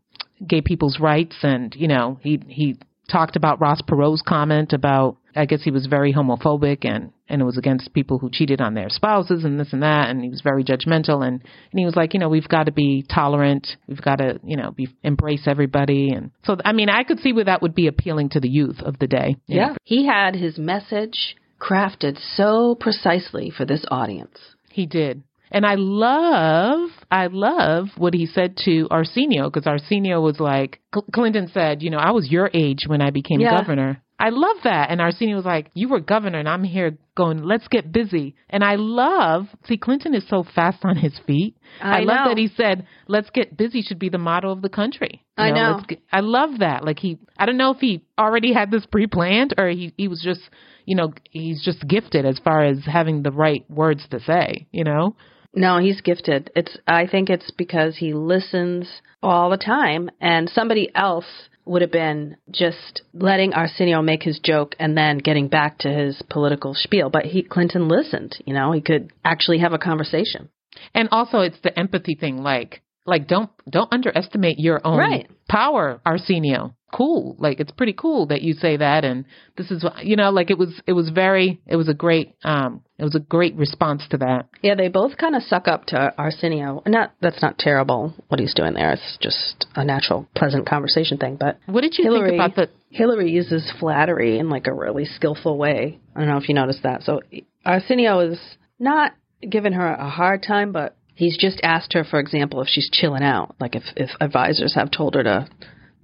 gay people's rights. And, you know, he, he talked about Ross Perot's comment about, I guess he was very homophobic and, and it was against people who cheated on their spouses and this and that. And he was very judgmental. And, and he was like, you know, we've got to be tolerant. We've got to, you know, be, embrace everybody. And so, I mean, I could see where that would be appealing to the youth of the day. you know. Yeah. He had his message crafted so precisely for this audience. He did. And I love, I love what he said to Arsenio because Arsenio was like, Clinton said, you know, I was your age when I became Yeah. governor. I love that. And Arsenio was like, you were governor and I'm here going, let's get busy. And I love, see, Clinton is so fast on his feet. I love know. that he said, let's get busy should be the motto of the country. You I know. let's get- I love that. Like he, I don't know if he already had this pre-planned or he, he was just, you know, he's just gifted as far as having the right words to say, you know? No, he's gifted. It's I think it's because he listens all the time and somebody else would have been just letting Arsenio make his joke and then getting back to his political spiel, but he Clinton listened, you know, he could actually have a conversation. And also it's the empathy thing, like like don't don't underestimate your own Right. power, Arsenio. Cool. Like it's pretty cool that you say that and this is what you know, like it was it was very it was a great um it was a great response to that. Yeah, they both kind of suck up to Arsenio. Not that's not terrible what he's doing there. It's just a natural, pleasant conversation thing. But What did you Hillary, think about the Hillary uses flattery in like a really skillful way. I don't know if you noticed that. So Arsenio is not giving her a hard time, but he's just asked her, for example, if she's chilling out, like if if advisors have told her to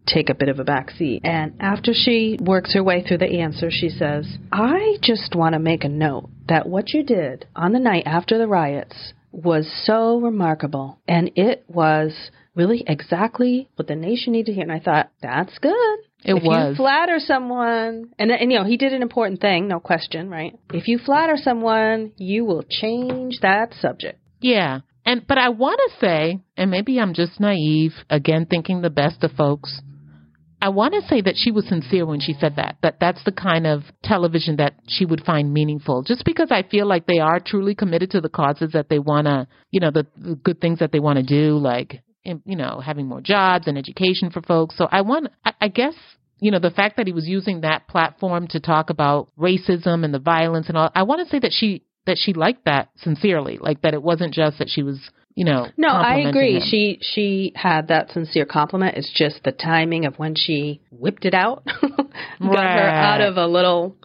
take a bit of a back seat. And after she works her way through the answer, she says, I just want to make a note that what you did on the night after the riots was so remarkable. And it was really exactly what the nation needed to hear. And I thought, that's good. It if was. you flatter someone, and, and you know, he did an important thing, no question, right? If you flatter someone, you will change that subject. Yeah. And but I want to say, and maybe I'm just naive, again thinking the best of folks. I want to say that she was sincere when she said that. That that's the kind of television that she would find meaningful. Just because I feel like they are truly committed to the causes that they want to, you know, the, the good things that they want to do, like you know, having more jobs and education for folks. So I want, I, I guess. You know, the fact that he was using that platform to talk about racism and the violence and all, I want to say that she that she liked that sincerely, like that it wasn't just that she was, you know. No, I agree. him. She she had that sincere compliment. It's just the timing of when she whipped it out got her out of a little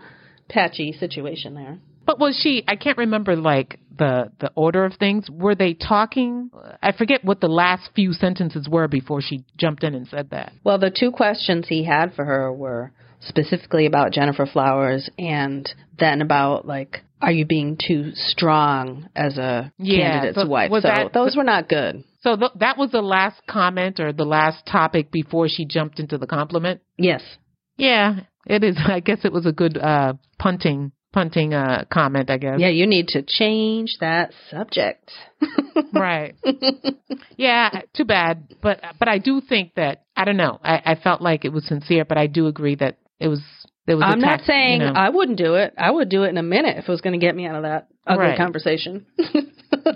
patchy situation there. But was she? I can't remember like the the order of things. Were they talking? I forget what the last few sentences were before she jumped in and said that. Well, the two questions he had for her were specifically about Gennifer Flowers and then about like are you being too strong as a Yeah, candidate's so wife? so that- those were not good. So th- that was the last comment or the last topic before she jumped into the compliment. Yes. Yeah, it is. I guess it was a good uh punting punting uh comment. I guess. Yeah, you need to change that subject. Right. yeah. Too bad. But but I do think that I don't know. I, I felt like it was sincere, but I do agree that it was. There was. I'm not saying you know. I wouldn't do it. I would do it in a minute if it was going to get me out of that ugly Right. conversation.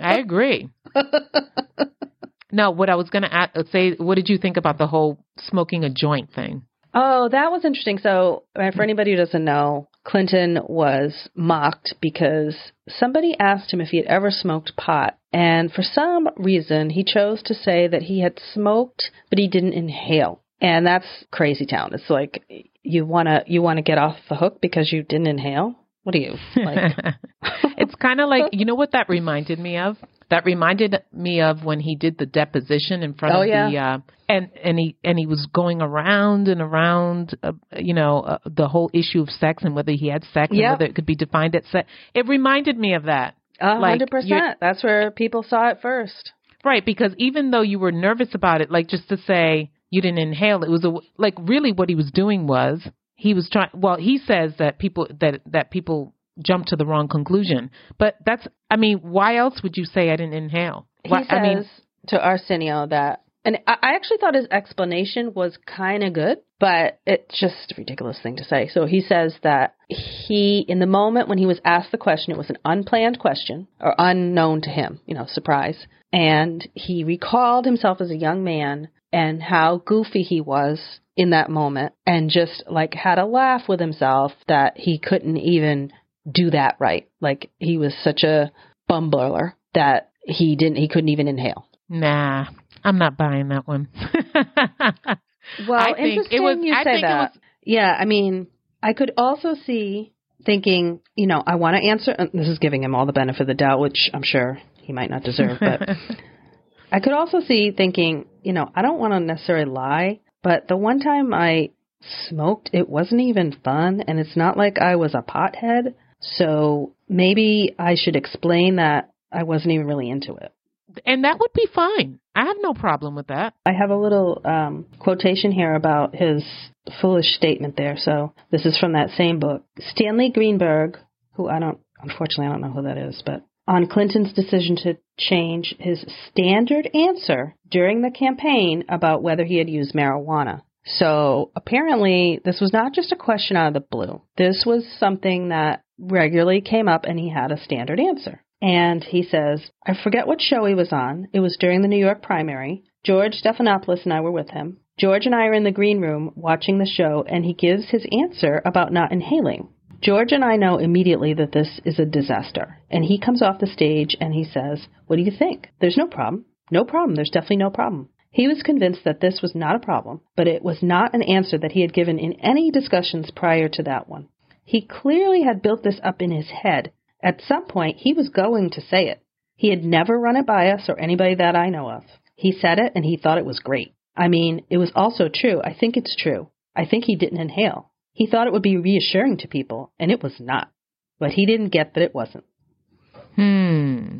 I agree. no, what I was going to say, what did you think about the whole smoking a joint thing? Oh, that was interesting. So, uh, for anybody who doesn't know, Clinton was mocked because somebody asked him if he had ever smoked pot. And for some reason, he chose to say that he had smoked, but he didn't inhale. And that's crazy town. It's like you want to you want to get off the hook because you didn't inhale. What are you like? it's kind of like you know what that reminded me of. That reminded me of when he did the deposition in front Oh, of yeah. the uh, and and he and he was going around and around, uh, you know, uh, the whole issue of sex and whether he had sex and whether it could be defined as sex. It reminded me of that. A hundred percent. That's where people saw it first. Right, because even though you were nervous about it, like just to say you didn't inhale, it was a like really what he was doing was he was trying. Well, he says that people that that people jump to the wrong conclusion, but that's I mean, why else would you say I didn't inhale? He says I mean, to Arsenio that, and I I actually thought his explanation was kind of good, but it's just a ridiculous thing to say. So he says that he, in the moment when he was asked the question, it was an unplanned question or unknown to him, you know, surprise. And he recalled himself as a young man and how goofy he was in that moment and just like had a laugh with himself that he couldn't even do that right. Like he was such a bumbler that he didn't he couldn't even inhale. nah, I'm not buying that one. Well, I think it interesting was. you I say think that. it was. Yeah, I mean, I could also see thinking, you know, I want to answer. and This is giving him all the benefit of the doubt, which I'm sure he might not deserve. But I could also see thinking, you know, I don't want to necessarily lie, but the one time I smoked, it wasn't even fun, and it's not like I was a pothead. So maybe I should explain that I wasn't even really into it. and that would be fine. I have no problem with that. I have a little um, quotation here about his foolish statement there. So this is from that same book. Stanley Greenberg, who I don't, unfortunately, I don't know who that is, but on Clinton's decision to change his standard answer during the campaign about whether he had used marijuana. So apparently, this was not just a question out of the blue. This was something that regularly came up, and he had a standard answer. And he says, I forget what show he was on. It was during the New York primary. George Stephanopoulos and I were with him. George and I are in the green room watching the show, and he gives his answer about not inhaling. George and I know immediately that this is a disaster. And he comes off the stage and he says, What do you think? There's no problem. No problem. There's definitely no problem. He was convinced that this was not a problem, but it was not an answer that he had given in any discussions prior to that one. He clearly had built this up in his head. At some point, he was going to say it. He had never run it by us or anybody that I know of. He said it and he thought it was great. I mean, it was also true. I think it's true. I think he didn't inhale. He thought it would be reassuring to people, and it was not. But he didn't get that it wasn't. Hmm.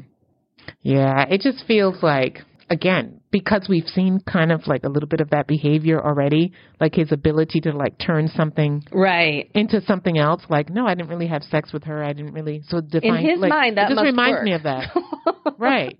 Yeah, it just feels like again because we've seen kind of like a little bit of that behavior already, like his ability to like turn something Right. into something else. Like, no, I didn't really have sex with her. I didn't really. So define in his like, mind, that it just reminds work. me of that, right?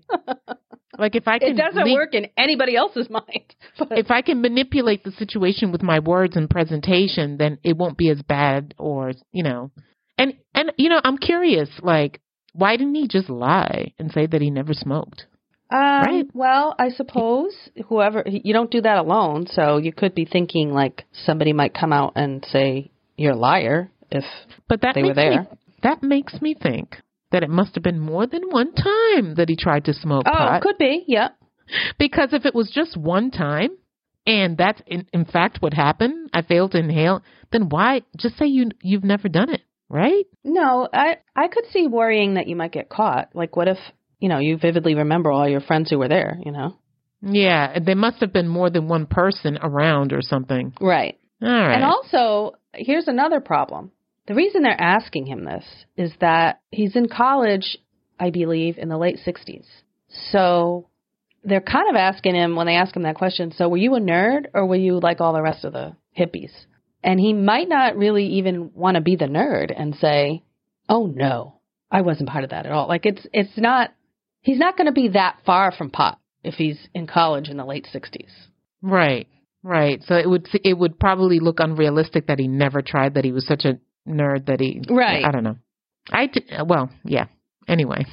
Like if I can It doesn't lead- work in anybody else's mind. But if I can manipulate the situation with my words and presentation, then it won't be as bad or, you know. And and you know, I'm curious like why didn't he just lie and say that he never smoked? Um, Right. Well, I suppose whoever you don't do that alone, so you could be thinking like somebody might come out and say you're a liar if But that They were makes me there. that makes me think that it must have been more than one time that he tried to smoke oh, pot. could be, yeah. Because if it was just one time and that's in, in fact what happened, I failed to inhale, then why just say you you've never done it? right? No, I I could see worrying that you might get caught. Like, what if you know you vividly remember all your friends who were there? You know, Yeah, there must have been more than one person around or something. right? All right. And also, here's another problem. The reason they're asking him this is that he's in college, I believe, in the late 60s. So they're kind of asking him when they ask him that question, so were you a nerd or were you like all the rest of the hippies? And he might not really even want to be the nerd and say, "Oh no, I wasn't part of that at all." Like it's it's not he's not going to be that far from pot if he's in college in the late 60s. Right, right. So it would it would probably look unrealistic that he never tried. That he was such a nerd that he. Right. I don't know. I d- well, yeah. Anyway,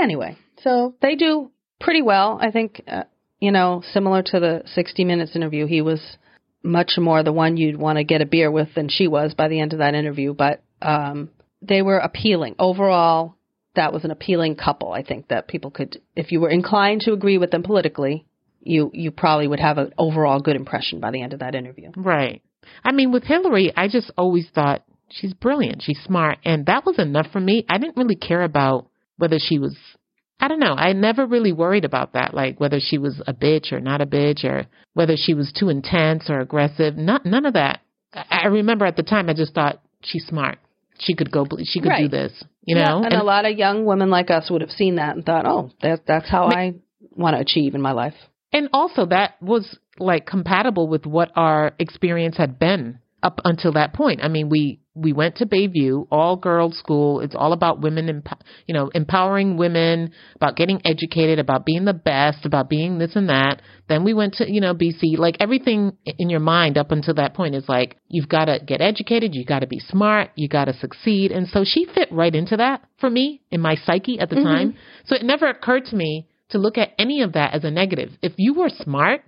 Anyway, so they do pretty well. I think, uh, you know, similar to the 60 Minutes interview, he was much more the one you'd want to get a beer with than she was by the end of that interview. But um, they were appealing. Overall, that was an appealing couple. I think that people could, if you were inclined to agree with them politically, you you probably would have an overall good impression by the end of that interview. right. I mean, with Hillary, I just always thought she's brilliant. She's smart, and that was enough for me. I didn't really care about whether she was. I don't know. I never really worried about that, like whether she was a bitch or not a bitch, or whether she was too intense or aggressive. Not none of that. I I remember at the time, I just thought she's smart. She could go. She could do this. You know. and, a lot of young women like us would have seen that and thought, oh, that, that's how I want to achieve in my life. And also that was like compatible with what our experience had been up until that point. I mean, we we went to Bayview, all girls school. It's all about women, emp- you know, empowering women, about getting educated, about being the best, about being this and that. Then we went to, you know, BC. Like everything in your mind up until that point is like you've got to get educated, you got to be smart, you got to succeed. And so she fit right into that for me in my psyche at the mm-hmm. time. So it never occurred to me to look at any of that as a negative. If you were smart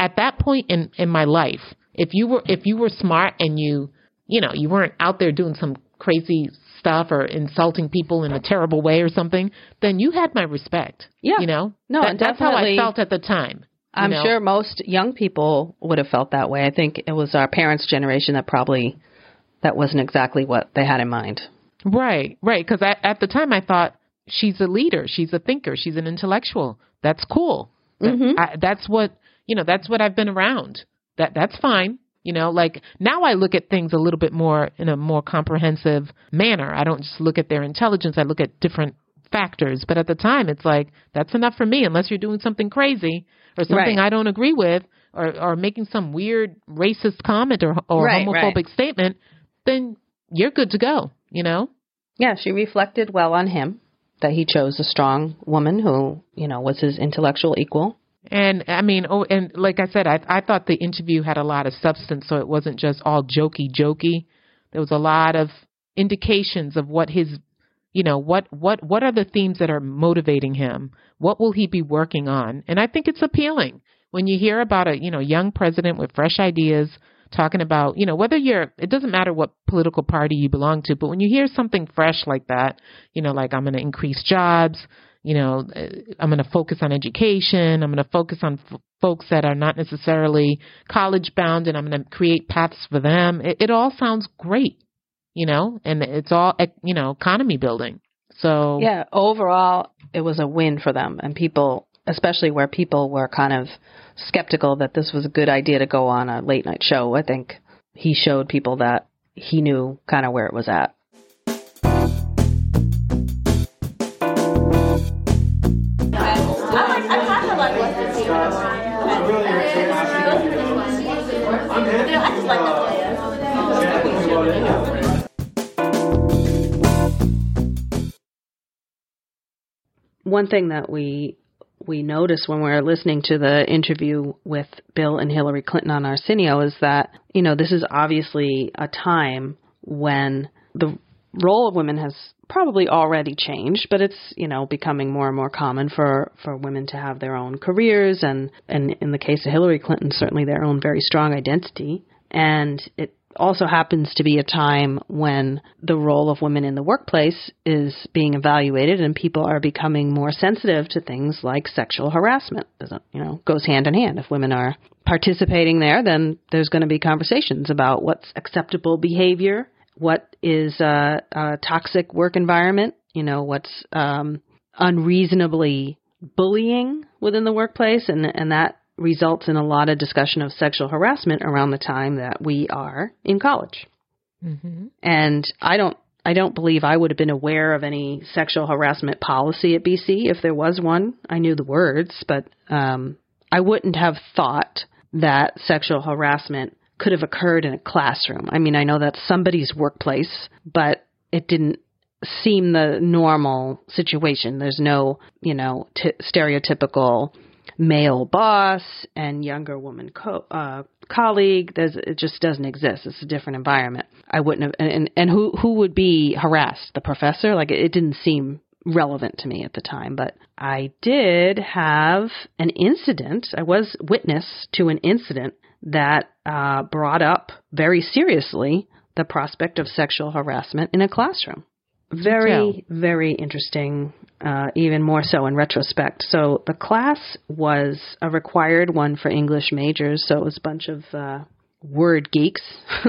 at that point in in my life, if you were if you were smart and you you know you weren't out there doing some crazy stuff or insulting people in a terrible way or something, then you had my respect. Yeah. you know. No, That- that's how I felt at the time. I'm know? sure most young people would have felt that way. I think it was our parents' generation that probably that wasn't exactly what they had in mind. Right, right. Because at, the time I thought she's a leader, she's a thinker, she's an intellectual. That's cool. Mhm. I, that's what you know. That's what I've been around. That that's fine. You know, like now I look at things a little bit more in a more comprehensive manner. I don't just look at their intelligence. I look at different factors. But at the time, it's like that's enough for me. Unless you're doing something crazy or something Right. I don't agree with, or or making some weird racist comment or or Right, homophobic right. statement, then you're good to go. You know. Yeah, she reflected well on him that he chose a strong woman who, you know, was his intellectual equal. And I mean, oh, and like I said, I I thought the interview had a lot of substance, so it wasn't just all jokey jokey. There was a lot of indications of what his, you know, what what what are the themes that are motivating him? What will he be working on? And I think it's appealing when you hear about a you know young president with fresh ideas talking about you know whether you're it doesn't matter what political party you belong to, but when you hear something fresh like that, you know, like I'm going to increase jobs you know, uh, I'm going to focus on education. I'm going to focus on f- folks that are not necessarily college bound, and I'm going to create paths for them. It, it all sounds great, you know, and it's all you know economy building. So Yeah, overall, it was a win for them. And people, especially where people were kind of skeptical that this was a good idea to go on a late night show, I think he showed people that he knew kind of where it was at. One thing that we we noticed when we were listening to the interview with Bill and Hillary Clinton on Arsenio is that you know this is obviously a time when the role of women has probably already changed, but it's you know becoming more and more common for for women to have their own careers and and in the case of Hillary Clinton, certainly their own very strong identity. And it also happens to be a time when the role of women in the workplace is being evaluated and people are becoming more sensitive to things like sexual harassment. You know, goes hand in hand. If women are participating there, then there's going to be conversations about what's acceptable behavior, what is a, a toxic work environment, you know, what's um, unreasonably bullying within the workplace, and and that results in a lot of discussion of sexual harassment around the time that we are in college. Mm-hmm. And I don't I don't believe I would have been aware of any sexual harassment policy at BC if there was one. I knew the words, but um, I wouldn't have thought that sexual harassment could have occurred in a classroom. I mean, I know that's somebody's workplace, but it didn't seem the normal situation. There's no, you know, t- stereotypical male boss and younger woman co- uh, colleague. There's, it just doesn't exist. It's a different environment. I wouldn't have, and, and who, who would be harassed? The professor? Like it, it didn't seem relevant to me at the time, but I did have an incident. I was witness to an incident that uh, brought up very seriously the prospect of sexual harassment in a classroom. Very, very interesting, uh, even more so in retrospect. So the class was a required one for English majors, so it was a bunch of uh, word geeks.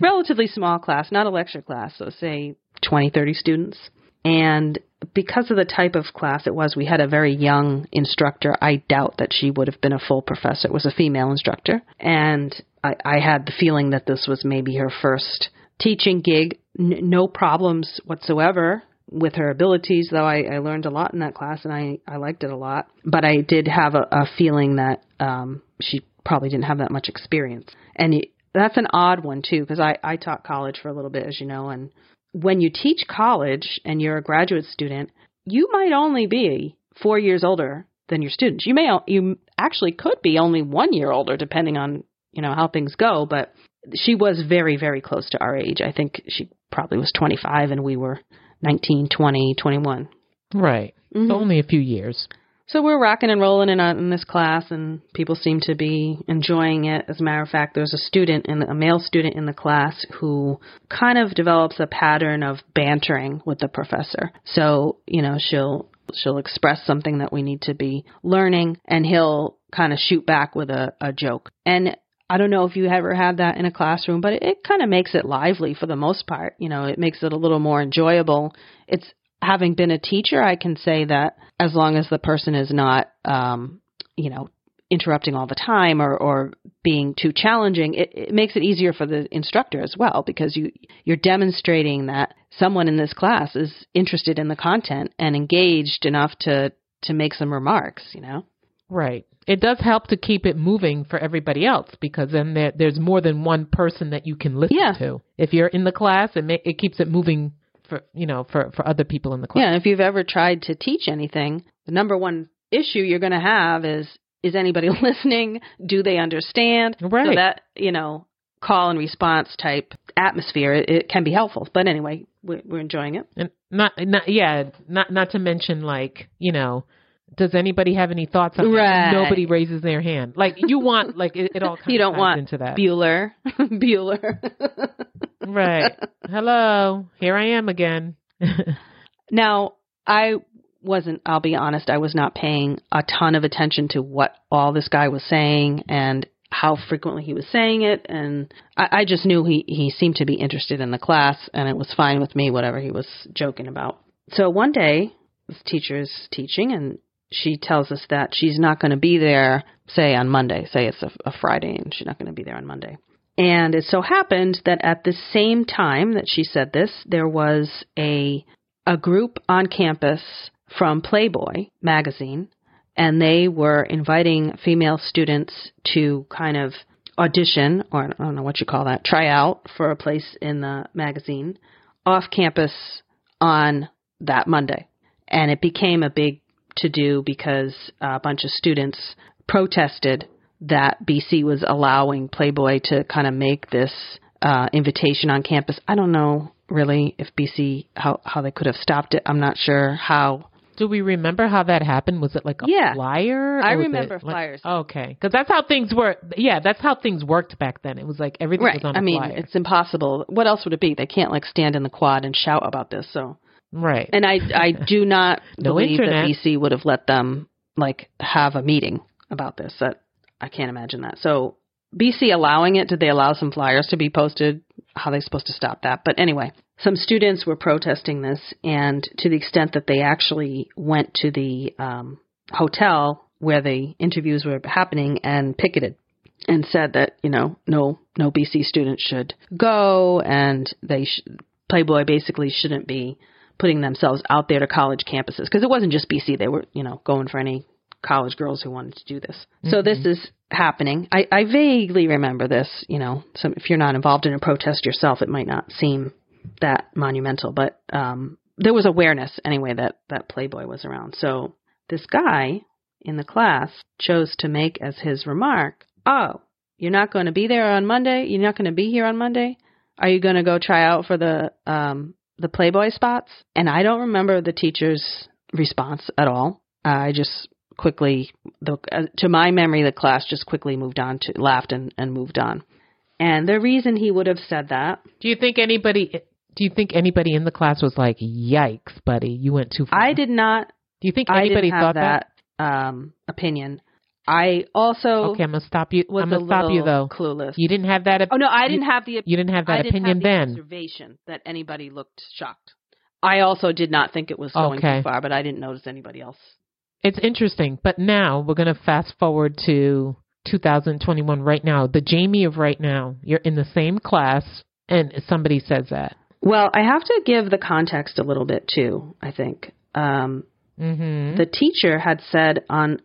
Relatively small class, not a lecture class, so say 20, 30 students. And because of the type of class it was, we had a very young instructor. I doubt that she would have been a full professor. It was a female instructor. And I, I had the feeling that this was maybe her first teaching gig. N- no problems whatsoever with her abilities, though I, I learned a lot in that class and I, I liked it a lot. But I did have a, a feeling that um, she probably didn't have that much experience. And it, that's an odd one, too, because I, I taught college for a little bit, as you know, and when you teach college and you're a graduate student, you might only be four years older than your students. You may you actually could be only one year older, depending on you know how things go. But she was very very close to our age. I think she probably was 25 and we were 19, 20, 21. Right. Mhm. So only a few years. So we're rocking and rolling in, in this class, and people seem to be enjoying it. As a matter of fact, there's a student, in a male student in the class, who kind of develops a pattern of bantering with the professor. So you know, she'll she'll express something that we need to be learning, and he'll kind of shoot back with a, a joke. And I don't know if you ever had that in a classroom, but it, it kind of makes it lively for the most part. You know, it makes it a little more enjoyable. It's having been a teacher, I can say that as long as the person is not, um, you know, interrupting all the time or, or being too challenging, it, it makes it easier for the instructor as well because you you're demonstrating that someone in this class is interested in the content and engaged enough to to make some remarks. You know. Right. It does help to keep it moving for everybody else because then there, there's more than one person that you can listen Yeah. to. If you're in the class, it ma- it keeps it moving for you know for for other people in the class. Yeah, if you've ever tried to teach anything, the number one issue you're going to have is is anybody listening? Do they understand? Right. So that, you know, call and response type atmosphere, it, it can be helpful. But anyway, we're, we're enjoying it. And not not yeah, not not to mention like, you know, does anybody have any thoughts on? Right. Nobody raises their hand. Like you want like it, it all you don't want into that. Bueller. Bueller. right. Hello. Here I am again. Now, I wasn't, I'll be honest, I was not paying a ton of attention to what all this guy was saying and how frequently he was saying it. And I, I just knew he, he seemed to be interested in the class and it was fine with me, whatever he was joking about. So one day, this teacher is teaching and she tells us that she's not going to be there, say on Monday, say it's a, a Friday and she's not going to be there on Monday. And it so happened that at the same time that she said this, there was a a group on campus from Playboy magazine, and they were inviting female students to kind of audition, or I don't know what you call that, try out for a place in the magazine off campus on that Monday. And it became a big to do because a bunch of students protested that BC was allowing Playboy to kind of make this uh, invitation on campus. I don't know really if BC how how they could have stopped it. I'm not sure how. Do we remember how that happened? Was it like a Yeah. flyer? I remember it like- flyers. okay, because that's how things were. Yeah, that's how things worked back then. It was like everything Right. was on a I mean, flyer. it's impossible. What else would it be? They can't like stand in the quad and shout about this. So, right. and I I do not No believe internet. that BC would have let them like have a meeting about this. That I can't imagine that. So BC allowing it? Did they allow some flyers to be posted? How are they supposed to stop that? But anyway, some students were protesting this, and to the extent that they actually went to the um, hotel where the interviews were happening and picketed and said that you know no no BC students should go and they sh- Playboy basically shouldn't be putting themselves out there to college campuses because it wasn't just BC they were you know going for any college girls who wanted to do this. Mm-hmm. So this is happening. I, I vaguely remember this. You know, so if you're not involved in a protest yourself, it might not seem that monumental, but um, there was awareness anyway that that Playboy was around. So this guy in the class chose to make as his remark, "Oh, you're not going to be there on Monday. You're not going to be here on Monday. Are you going to go try out for the um, the Playboy spots?" And I don't remember the teacher's response at all. I just quickly, the, uh, to my memory, the class just quickly moved on to laughed and, and moved on. And the reason he would have said that. Do you think anybody? Do you think anybody in the class was like, "Yikes, buddy, you went too far"? I did not. Do you think anybody thought that, that? Um, opinion. I also okay. I'm gonna stop you. I'm gonna stop you though. Clueless. You didn't have that. Op- oh no, I didn't have the. You didn't have that I opinion have the then. Observation that anybody looked shocked. I also did not think it was going okay. too far, but I didn't notice anybody else it's interesting. But now we're going to fast forward to 2021 right now. The Jamie of right now, you're in the same class and somebody says that. Well, I have to give the context a little bit too, I think. Um, mm-hmm. The teacher had said on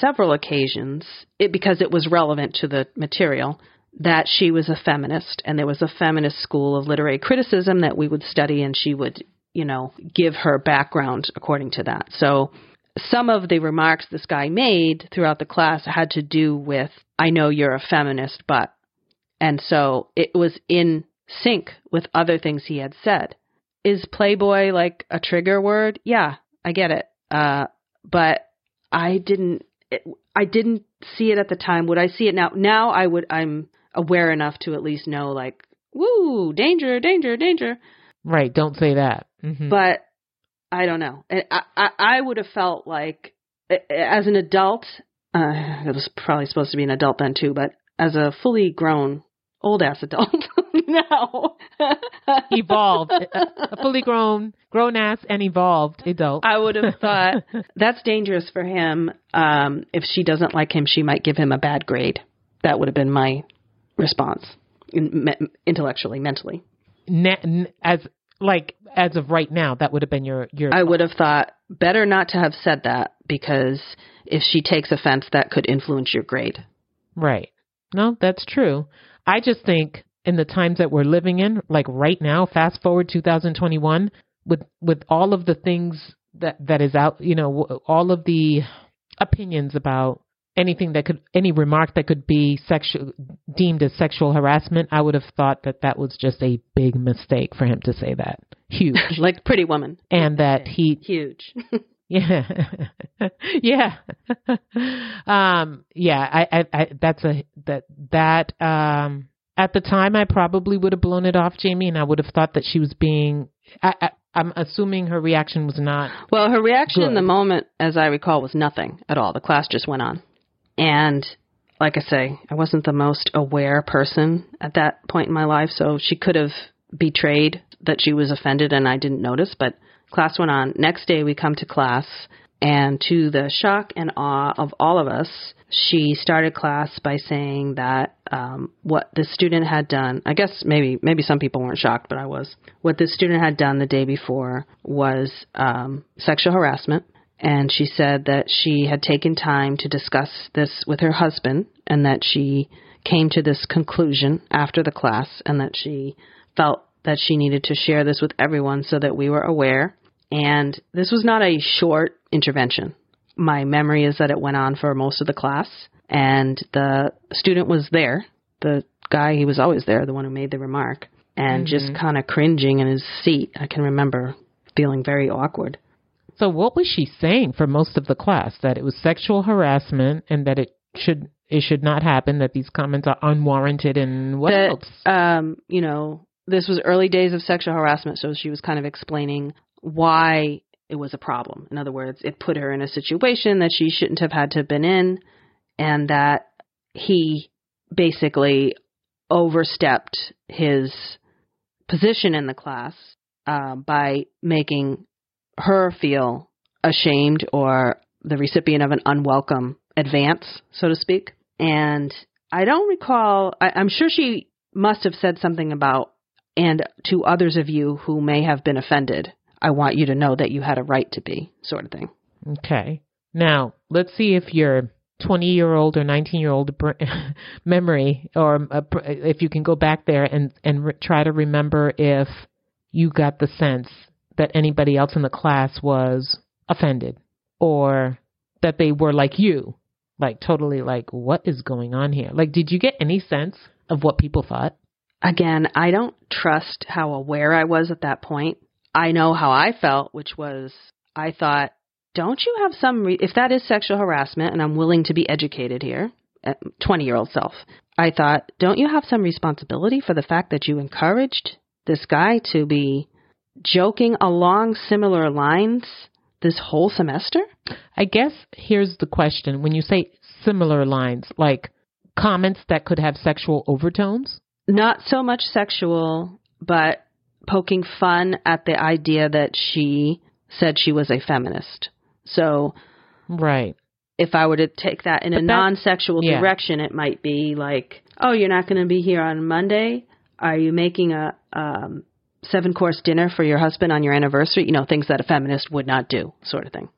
several occasions, it, because it was relevant to the material, that she was a feminist and there was a feminist school of literary criticism that we would study and she would, you know, give her background according to that. So some of the remarks this guy made throughout the class had to do with, I know you're a feminist, but. And so it was in sync with other things he had said. Is Playboy like a trigger word? Yeah, I get it. Uh, but I didn't, it, I didn't see it at the time. Would I see it now? Now I would, I'm aware enough to at least know like, woo, danger, danger, danger. Right. Don't say that. Mm-hmm. But I don't know. I, I, I would have felt like, as an adult, uh, I was probably supposed to be an adult then too, but as a fully grown old ass adult now, evolved, a fully grown, grown ass and evolved adult. I would have thought that's dangerous for him. Um, if she doesn't like him, she might give him a bad grade. That would have been my response, in, me, intellectually, mentally. Ne- as like as of right now, that would have been your your. I would have thought better not to have said that because if she takes offense, that could influence your grade. Right. No, that's true. I just think in the times that we're living in, like right now, fast forward 2021, with with all of the things that that is out, you know, all of the opinions about anything that could any remark that could be sexual deemed as sexual harassment i would have thought that that was just a big mistake for him to say that. Huge. Like pretty woman. And that he huge. Yeah. Yeah. Um yeah I, I i that's a that that um at the time i probably would have blown it off jamie and i would have thought that she was being I, I I'm assuming her reaction was not. Well, her reaction good. in the moment, as I recall, was nothing at all. The class just went on. And like I say, I wasn't the most aware person at that point in my life, so she could have betrayed that she was offended and I didn't notice, but class went on. Next day we come to class and to the shock and awe of all of us, she started class by saying that um, what the student had done, I guess maybe maybe some people weren't shocked, but I was. What the student had done the day before was um, sexual harassment, and she said that she had taken time to discuss this with her husband and that she came to this conclusion after the class and that she felt that she needed to share this with everyone so that we were aware. And this was not a short intervention. My memory is that it went on for most of the class and the student was there. The guy, he was always there, the one who made the remark, and mm-hmm. just kind of cringing in his seat. I can remember feeling very awkward. So what was she saying for most of the class? That it was sexual harassment and that it should it should not happen. That these comments are unwarranted and what that, else? Um, you know, this was early days of sexual harassment, so she was kind of explaining why it was a problem. In other words, it put her in a situation that she shouldn't have had to have been in, and that he basically overstepped his position in the class uh, by making her feel ashamed or the recipient of an unwelcome advance, so to speak. And I don't recall, I, I'm sure she must have said something about, and to others of you who may have been offended, I want you to know that you had a right to be, sort of thing. Okay. Now, let's see if your 20 year old or 19 year old memory, or uh, if you can go back there and, and re- try to remember if you got the sense that anybody else in the class was offended or that they were like you, like totally like, what is going on here? Like, did you get any sense of what people thought? Again, I don't trust how aware I was at that point. I know how I felt, which was I thought, don't you have some, re- if that is sexual harassment and I'm willing to be educated here, eh, 20 year old self, I thought, don't you have some responsibility for the fact that you encouraged this guy to be joking along similar lines this whole semester? I guess here's the question. When you say similar lines, like comments that could have sexual overtones? Not so much sexual, but poking fun at the idea that she said she was a feminist. So, right. If I were to take that in but a non sexual yeah. direction, it might be like, oh, you're not going to be here on Monday? Are you making a um, seven course dinner for your husband on your anniversary? You know, things that a feminist would not do, sort of thing.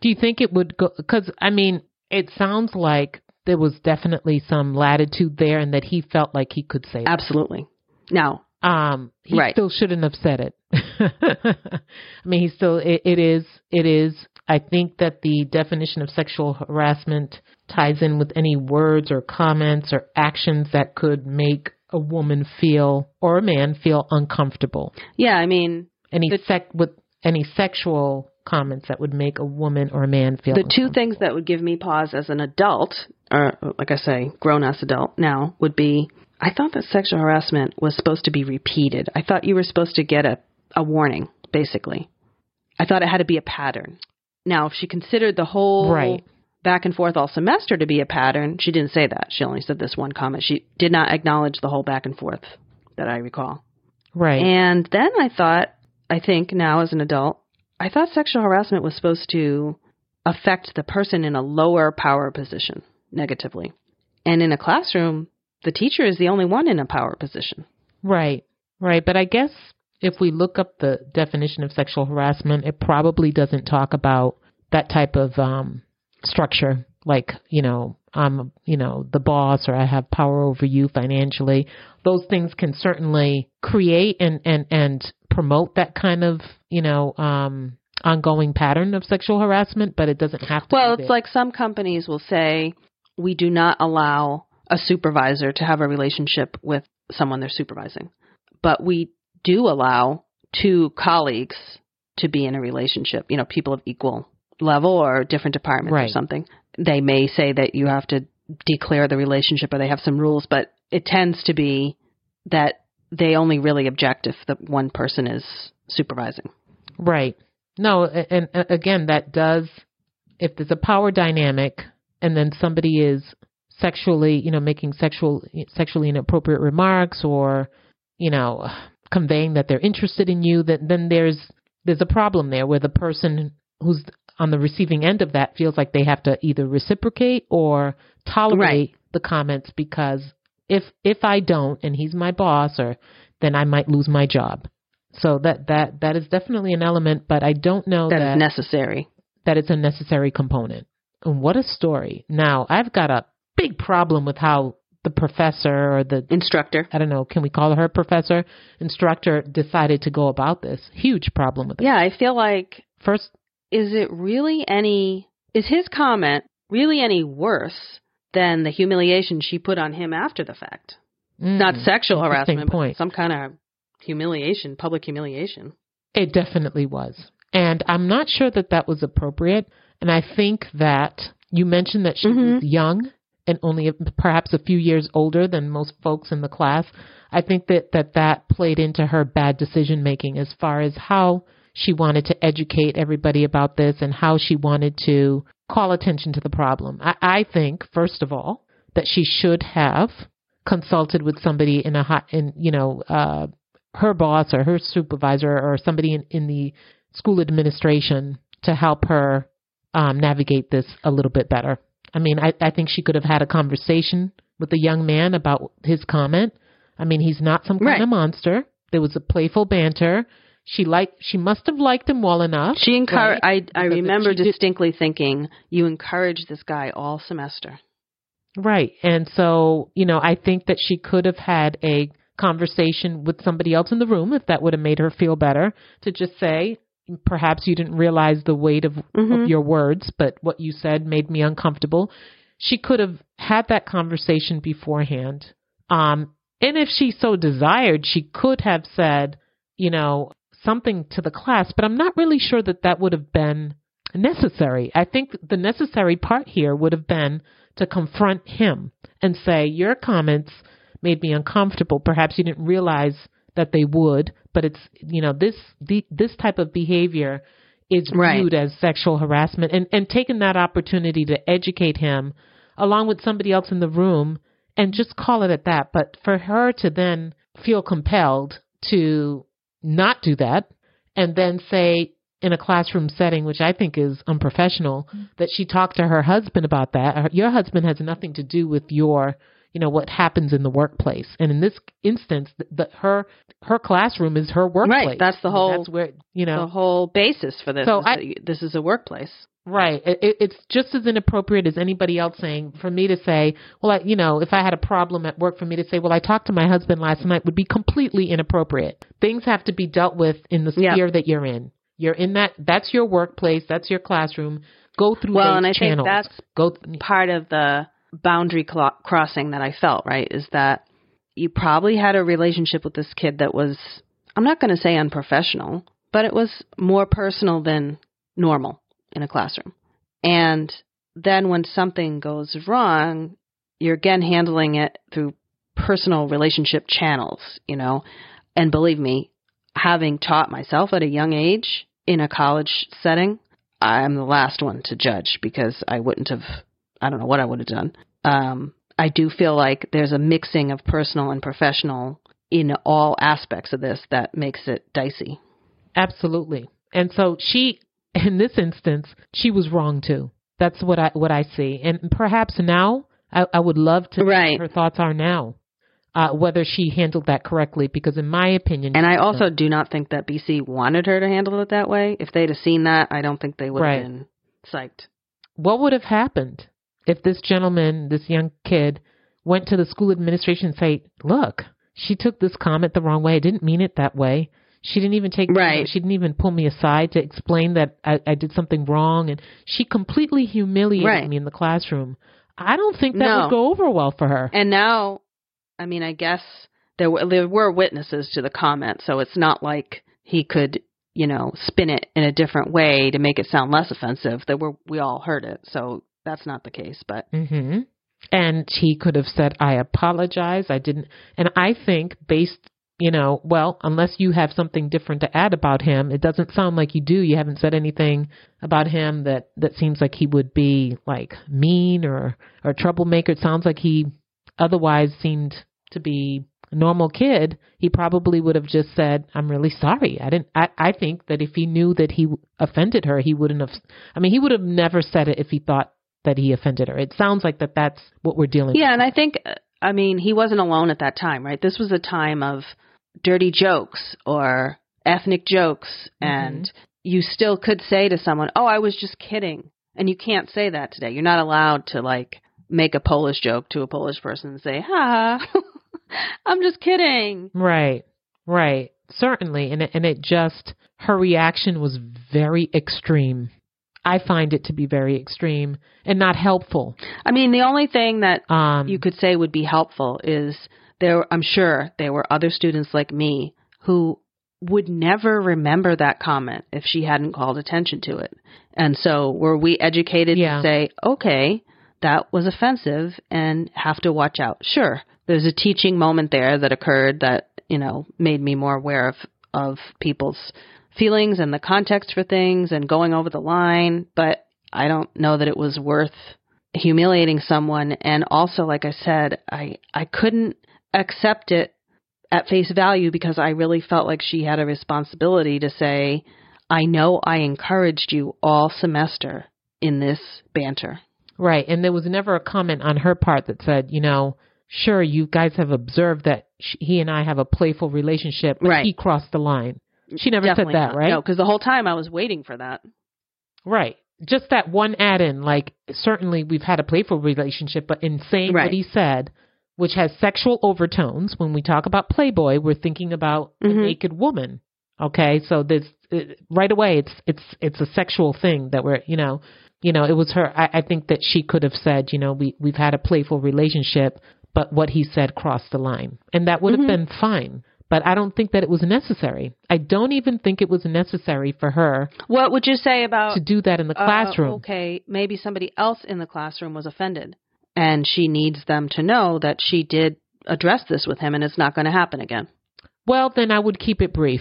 Do you think it would go? Because, I mean, it sounds like there was definitely some latitude there and that he felt like he could say Absolutely. Now, um, he right. still shouldn't have said it. I mean, he still, it, it is, it is, I think that the definition of sexual harassment ties in with any words or comments or actions that could make a woman feel or a man feel uncomfortable. Yeah, I mean, any the, sec with any sexual comments that would make a woman or a man feel. The two things that would give me pause as an adult, or like I say, grown ass adult now, would be I thought that sexual harassment was supposed to be repeated. I thought you were supposed to get a, a warning, basically. I thought it had to be a pattern. Now, if she considered the whole right. back and forth all semester to be a pattern, she didn't say that. She only said this one comment. She did not acknowledge the whole back and forth that I recall. Right. And then I thought, I think now as an adult, I thought sexual harassment was supposed to affect the person in a lower power position negatively. And in a classroom, the teacher is the only one in a power position. Right, right. But I guess if we look up the definition of sexual harassment, it probably doesn't talk about that type of um, structure, like you know, I'm you know the boss or I have power over you financially. Those things can certainly create and and and promote that kind of you know um, ongoing pattern of sexual harassment, but it doesn't have to. Well, it's like some companies will say we do not allow a supervisor to have a relationship with someone they're supervising. But we do allow two colleagues to be in a relationship, you know, people of equal level or different departments right. or something. They may say that you have to declare the relationship or they have some rules, but it tends to be that they only really object if the one person is supervising. Right. No, and, and again, that does, if there's a power dynamic and then somebody is sexually, you know, making sexual sexually inappropriate remarks or, you know, conveying that they're interested in you, then then there's there's a problem there where the person who's on the receiving end of that feels like they have to either reciprocate or tolerate right. the comments because if if I don't and he's my boss or then I might lose my job. So that that that is definitely an element, but I don't know that, that is necessary. That it's a necessary component. And what a story. Now, I've got a big problem with how the professor or the instructor, I don't know, can we call her professor, instructor decided to go about this. Huge problem with it. Yeah, I feel like first is it really any is his comment really any worse than the humiliation she put on him after the fact? Mm, Not sexual harassment, point. some kind of humiliation, public humiliation. It definitely was. And I'm not sure that that was appropriate. And I think that you mentioned that she mm-hmm. was young and only perhaps a few years older than most folks in the class, I think that that, that played into her bad decision making as far as how she wanted to educate everybody about this and how she wanted to call attention to the problem. I, I think, first of all, that she should have consulted with somebody in a hot in you know uh her boss or her supervisor or somebody in, in the school administration to help her um navigate this a little bit better. I mean, I, I think she could have had a conversation with the young man about his comment. I mean, he's not some kind Right. of monster. There was a playful banter. She liked. She must have liked him well enough. She encouraged. I I Because remember she did- distinctly thinking, "You encouraged this guy all semester." Right. And so, you know, I think that she could have had a conversation with somebody else in the room if that would have made her feel better to just say, perhaps you didn't realize the weight of, Mhm. of your words, but what you said made me uncomfortable. She could have had that conversation beforehand. Um, and if she so desired, she could have said, you know, something to the class, but I'm not really sure that that would have been necessary. I think the necessary part here would have been to confront him and say, Your comments made me uncomfortable. Perhaps you didn't realize that they would, but it's, you know, this, the, this type of behavior is Right. viewed as sexual harassment and, and taking that opportunity to educate him along with somebody else in the room and just call it at that. But for her to then feel compelled to not do that and then say in a classroom setting, which I think is unprofessional, mm. that she talked to her husband about that. Your husband has nothing to do with your, you know, what happens in the workplace. And in this instance, the, the, her her classroom is her workplace. Right. that's the whole- That's where you know. The whole basis for this So is I- this is a workplace. Right. It, it- it's just as inappropriate as anybody else saying for me to say, well, I, you know, if I had a problem at work, for me to say, well, I talked to my husband last night would be completely inappropriate. Things have to be dealt with in the sphere that you're in. You're in that. That's your workplace. That's your classroom. Go through Well, and I think that's Go. Th- part of the boundary crossing that I felt, right, is that you probably had a relationship with this kid that was, I'm not going to say unprofessional, but it was more personal than normal in a classroom. And then when something goes wrong, you're again handling it through personal relationship channels, you know. And believe me, having taught myself at a young age in a college setting, I'm the last one to judge because I wouldn't have, I don't know what I would have done. Um, I do feel like there's a mixing of personal and professional in all aspects of this that makes it dicey. Absolutely. And so she, in this instance, she was wrong too. That's what I what I see. And perhaps now, I, I would love to Right. what her thoughts are now, uh, whether she handled that correctly. Because in my opinion, And I also do not think that BC wanted her to handle it that way. If they'd have seen that, I don't think they would Right. have been psyched. what would have happened if this gentleman, this young kid, went to the school administration and say, "Look, she took this comment the wrong way. I didn't mean it that way." She didn't even take Right. She didn't even pull me aside to explain that I, I did something wrong, and she completely humiliated Right. me in the classroom. I don't think that No. would go over well for her. And now, I mean, I guess there were, there were witnesses to the comment, so it's not like he could, you know, spin it in a different way to make it sound less offensive. There were we all heard it, so that's not the case. But hmm And he could have said, I apologize. I didn't. And I think, based, you know, well, unless you have something different to add about him, it doesn't sound like you do. You haven't said anything about him that, that seems like he would be like mean or, or troublemaker. It sounds like he otherwise seemed to be a normal kid. He probably would have just said, I'm really sorry. I didn't, I, I think that if he knew that he offended her, he wouldn't have, I mean, he would have never said it if he thought that he offended her. It sounds like that that's what we're dealing with. yeah, and I think, I mean, he wasn't alone at that time, right? This was a time of dirty jokes or ethnic jokes, mm-hmm. and you still could say to someone, "Oh, I was just kidding," and you can't say that today. You're not allowed to like make a Polish joke to a Polish person and say, "Ha, I'm just kidding." Right. Right. Certainly. And it, and it just her reaction was very extreme. I find it to be very extreme and not helpful. I mean, the only thing that Um you could say would be helpful is there I'm sure there were other students like me who would never remember that comment if she hadn't called attention to it. And so were we educated Yeah. to say, okay, that was offensive and have to watch out. Sure. There's a teaching moment there that occurred that, you know, made me more aware of of people's feelings and the context for things and going over the line, but I don't know that it was worth humiliating someone and also like I said, I I couldn't accept it at face value because I really felt like she had a responsibility to say, I know I encouraged you all semester in this banter. Right. And there was never a comment on her part that said, you know, sure, you guys have observed that she, he and I have a playful relationship, but Right. he crossed the line. She never Definitely said that, not. right? No, because the whole time I was waiting for that. Right. Just that one add in, like, certainly we've had a playful relationship, but in saying Right. what he said, which has sexual overtones, when we talk about Playboy, we're thinking about a Mhm. naked woman. Okay. So this, uh, right away, it's, it's, it's a sexual thing that we're, you know, you know, it was her. I, I think that she could have said, you know, we, we've had a playful relationship, but what he said crossed the line. And that would have Mhm. been fine. But I don't think that it was necessary. I don't even think it was necessary for her What would you say about to do that in the uh, classroom. okay, maybe somebody else in the classroom was offended, and she needs them to know that she did address this with him, and it's not going to happen again. Well, then I would keep it brief.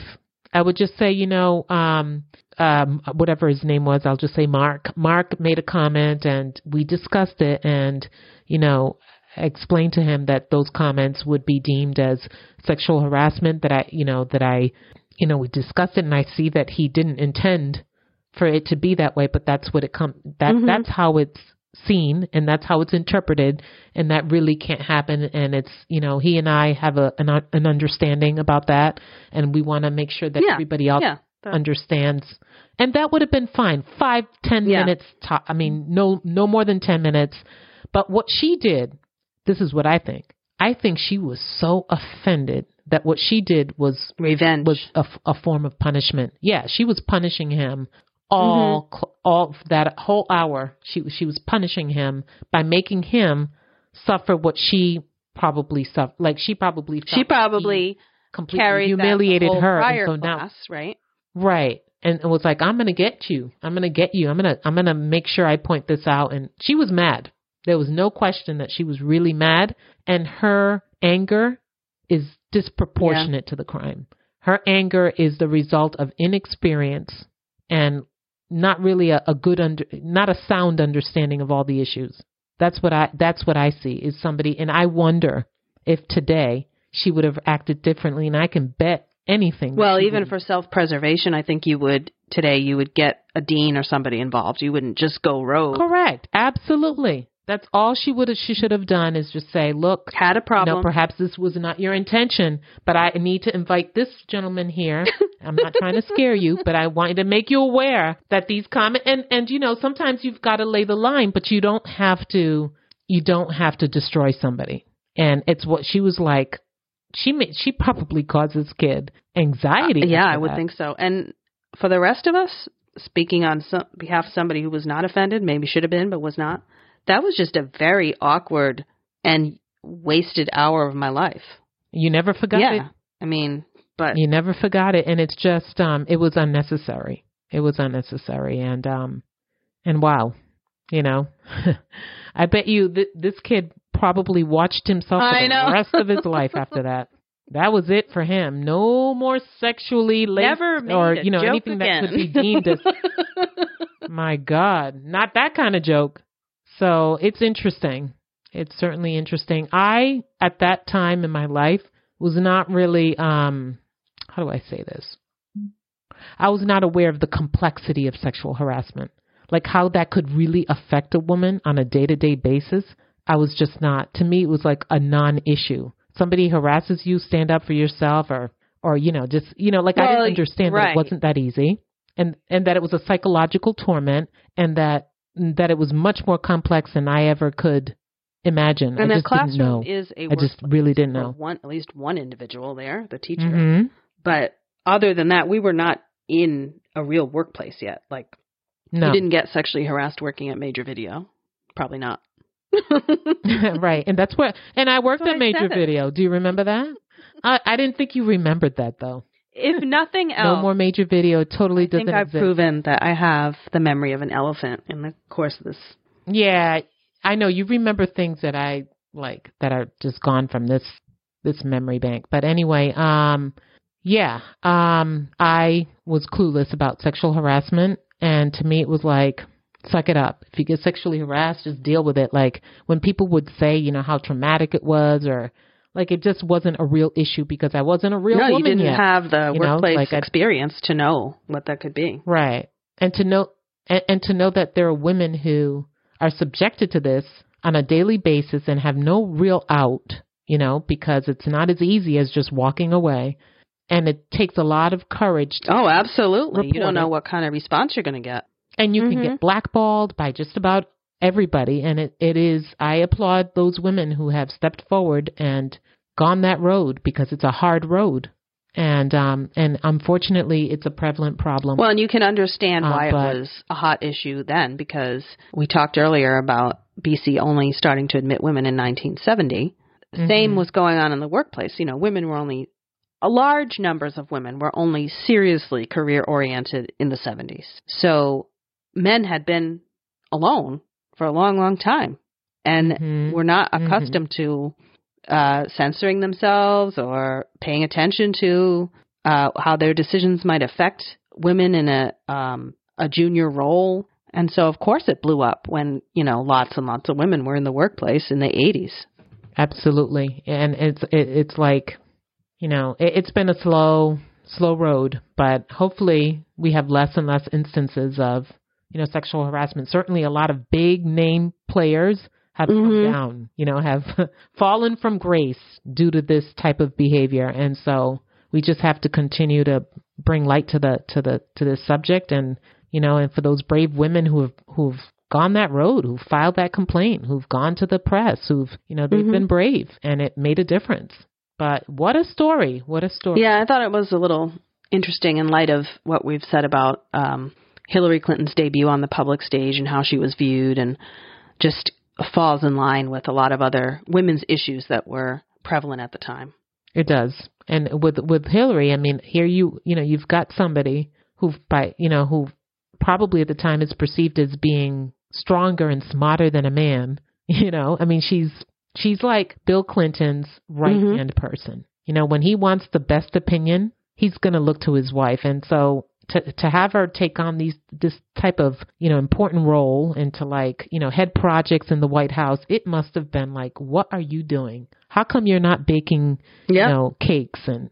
I would just say, you know, um, um, whatever his name was, I'll just say Mark. Mark made a comment and we discussed it and, you know, explained to him that those comments would be deemed as sexual harassment that I, you know, that I, you know, we discussed it and I see that he didn't intend for it to be that way, but that's what it come, that, Mhm. that's how it's seen and that's how it's interpreted and that really can't happen. And it's you know he and I have a an, an understanding about that and we want to make sure that Yeah, everybody else yeah, understands. And that would have been fine. Five ten Yeah. minutes top I mean no no more than ten minutes. But what she did this is what I think I think she was so offended that what she did was Revenge. was a form of punishment. Yeah, she was punishing him all Mm-hmm. all that whole hour. She was she was punishing him by making him suffer what she probably suffered. Like she probably felt she probably completely carried humiliated her, and so now class, right? Right. And it was like, I'm gonna get you. I'm gonna get you. I'm gonna I'm gonna make sure I point this out. And she was mad. There was no question that she was really mad. And her anger is disproportionate to the crime. Her anger is the result of inexperience and not really a, a good under not a sound understanding of all the issues. That's what I that's what I see is somebody and I wonder if today she would have acted differently and I can bet anything. Well, even would- for self-preservation, I think you would today. You would get a dean or somebody involved. You wouldn't just go rogue. Correct. Absolutely. That's all she would have, she should have done is just say, look, Had a problem. know, perhaps this was not your intention, but I need to invite this gentleman here. I'm not trying to scare you, but I want to make you aware that these comment and and you know, sometimes you've got to lay the line, but you don't have to you don't have to destroy somebody. And it's what she was like she made, she probably caused this kid anxiety. Uh, yeah, I would think so. And for the rest of us, speaking on some, behalf of somebody who was not offended, maybe should have been, but was not, that was just a very awkward and wasted hour of my life. You never forgot yeah. it. I mean, but You never forgot it, and it's just um, it was unnecessary. It was unnecessary, and um, and wow, you know, I bet you th- this kid probably watched himself for the rest of his life after that. That was it for him. No more sexually laced or you know anything again. that could be deemed as my God, not that kind of joke. So it's interesting. It's certainly interesting. I, at that time in my life, was not really, um, how do I say this? I was not aware of the complexity of sexual harassment, like how that could really affect a woman on a day to day basis. I was just not, to me, it was like a non issue. Somebody harasses you, stand up for yourself or, or, you know, just, you know, like I didn't understand that it wasn't that easy and, and that it was a psychological torment and that, that it was much more complex than I ever could imagine. and I the just didn't know. classroom is a I just really didn't know. One, at least one individual there, the teacher. hmm But other than that, we were not in a real workplace yet. Like, No. you didn't get sexually harassed working at Major Video. Probably not. right, and that's what. And I worked at Major. Video. Do you remember that? I, I didn't think you remembered that though. If nothing else, No more Major Video. Totally I think I've exist. proven that I have the memory of an elephant in the course of this. Yeah, I know you remember things that I like that are just gone from this this memory bank. But anyway, um yeah, um I was clueless about sexual harassment and to me it was like suck it up. If you get sexually harassed, just deal with it. Like when people would say, you know, how traumatic it was or like it just wasn't a real issue because I wasn't a real woman. no, you didn't yet. have the you know, workplace like I- experience to know what that could be. Right. And to know and, and to know that there are women who are subjected to this on a daily basis and have no real out, you know, because it's not as easy as just walking away. And it takes a lot of courage to, Oh, absolutely. You don't know it. what kind of response you're going to get. and you can Mhm. get blackballed by just about everybody and it, it is I applaud those women who have stepped forward and gone that road because it's a hard road. And um and unfortunately it's a prevalent problem. Well, and you can understand Uh, why but- it was a hot issue then because we talked earlier about BC only starting to admit women in 1970. Same Mhm. was going on in the workplace. You know, women were only a large numbers of women were only seriously career oriented in the 70s. So men had been alone for a long, long time and Mhm. were not Mhm. accustomed to uh, censoring themselves or paying attention to uh, how their decisions might affect women in a um, a junior role. And so, of course, it blew up when you know lots and lots of women were in the workplace in the 80s. Absolutely, and it's it, it's like, you know, it, it's been a slow slow road, but hopefully we have less and less instances of you know sexual harassment. Certainly, a lot of big name players have Mhm. come down, you know, have fallen from grace due to this type of behavior, and so we just have to continue to bring light to the to the to this subject, and you know, and for those brave women who have who've gone that road, who've filed that complaint, who've gone to the press, who've, you know, they've Mhm. been brave and it made a difference. But what a story. What a story. Yeah, I thought it was a little interesting in light of what we've said about um, Hillary Clinton's debut on the public stage and how she was viewed, and just falls in line with a lot of other women's issues that were prevalent at the time. It does. And with with Hillary, I mean, here you you know, you've got somebody who by you know, who probably at the time is perceived as being stronger and smarter than a man. You know, I mean she's she's like Bill Clinton's right mm-hmm. hand person. You know, when he wants the best opinion, he's gonna look to his wife. And so to to have her take on these this type of, you know, important role and to like, you know, head projects in the White House, it must have been like, What are you doing? How come you're not baking Yeah. you know, cakes and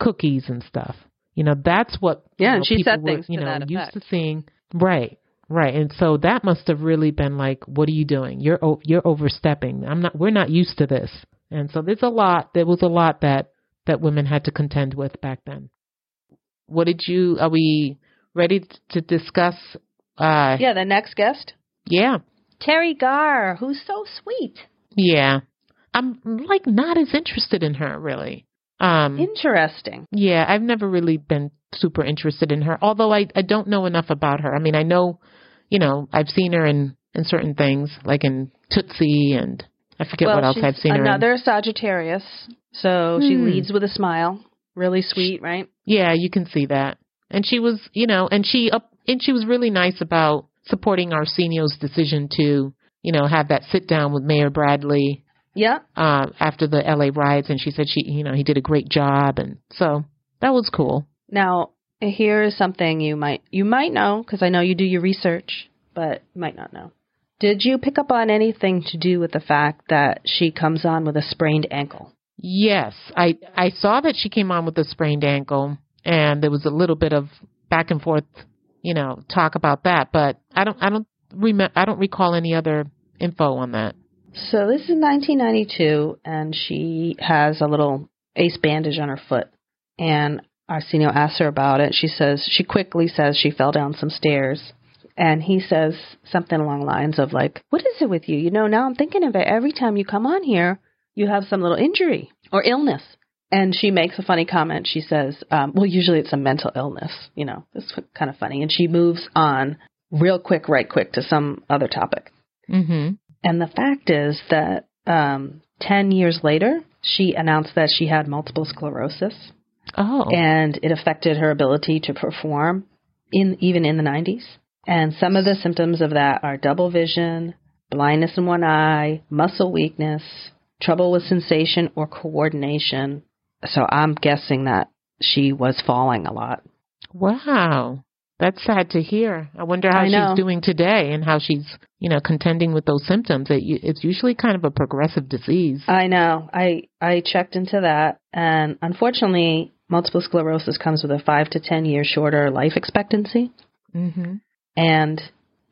cookies and stuff. You know, that's what you Yeah, know, and she people said were, things you know, that used to seeing. Right, right, and so that must have really been like, what are you doing? You're o- you're overstepping. I'm not. We're not used to this. And so there's a lot. There was a lot that that women had to contend with back then. What did you? Are we ready to discuss? Uh, Yeah, the next guest, yeah, Teri Garr, who's so sweet. yeah. I'm like not as interested in her really. Um, Interesting. Yeah, I've never really been super interested in her, although I I don't know enough about her. I mean, I know, you know, I've seen her in in certain things, like in Tootsie, and I forget well, what else I've seen her in. another Sagittarius, so she Hmm. leads with a smile. Really sweet, right? Yeah, you can see that. And she was, you know, and she up and she was really nice about supporting Arsenio's decision to, you know, have that sit down with Mayor Bradley Yeah. uh, after the LA riots, and she said she, you know, he did a great job, and so that was cool. Now, here is something you might you might know because I know you do your research, but you might not know. Did you pick up on anything to do with the fact that she comes on with a sprained ankle? Yes, I I saw that she came on with a sprained ankle, and there was a little bit of back and forth, you know, talk about that. But I don't I don't remember I don't recall any other info on that. So this is 1992, and she has a little ace bandage on her foot. And Arsenio asks her about it. She says she quickly says she fell down some stairs. And he says something along the lines of like, "What is it with you? You know, now I'm thinking of it. Every time you come on here, you have some little injury or illness." And she makes a funny comment. She says, um, "Well, usually it's a mental illness. You know, it's kind of funny." And she moves on real quick, right quick, to some other topic. Mm-hmm. And the fact is that um, 10 years later, she announced that she had multiple sclerosis Oh, and it affected her ability to perform in even in the 90s. And some of the symptoms of that are double vision, blindness in one eye, muscle weakness, trouble with sensation or coordination. So I'm guessing that she was falling a lot. wow. That's sad to hear. I wonder how I she's doing today and how she's, you know, contending with those symptoms. It, it's usually kind of a progressive disease. I know. I I checked into that, and unfortunately, multiple sclerosis comes with a five to ten year shorter life expectancy, hmm and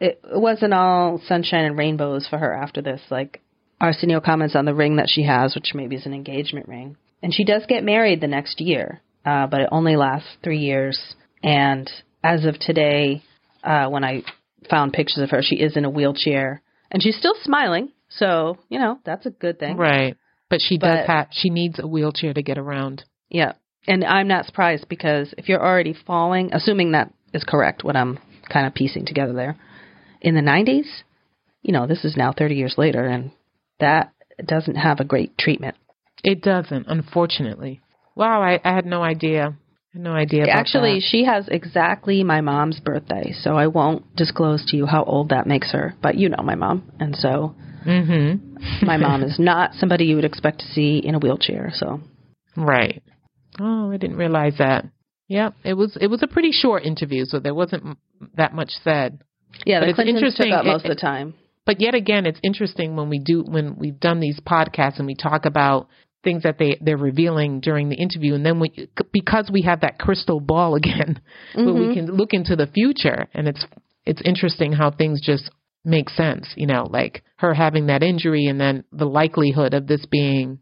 it, it wasn't all sunshine and rainbows for her after this. Like Arsenio comments on the ring that she has, which maybe is an engagement ring, and she does get married the next year, uh, but it only lasts three years. And as of today, uh, when I found pictures of her, she is in a wheelchair, and she's still smiling. So you know that's a good thing. Right. But she does But- have, she needs a wheelchair to get around. Yeah. And I'm not surprised because if you're already falling, assuming that is correct, what I'm kind of piecing together there, in the 90s, you know, this is now 30 years later, and that doesn't have a great treatment. It doesn't, unfortunately. Wow, I, I had no idea. Had no idea. Actually, that. she has exactly my mom's birthday, so I won't disclose to you how old that makes her. But you know my mom, and so Mm-hmm. my mom is not somebody you would expect to see in a wheelchair. So Right. Oh, I didn't realize that. Yep, it was it was a pretty short interview, so there wasn't that much said. yeah, But the it's Clintons took interesting, up most it- of the time. But yet again, it's interesting when we do when we've done these podcasts and we talk about things that they they're revealing during the interview, and then we because we have that crystal ball again, where we can look into the future, and it's it's interesting how things just make sense. You know, like her having that injury, and then the likelihood of this being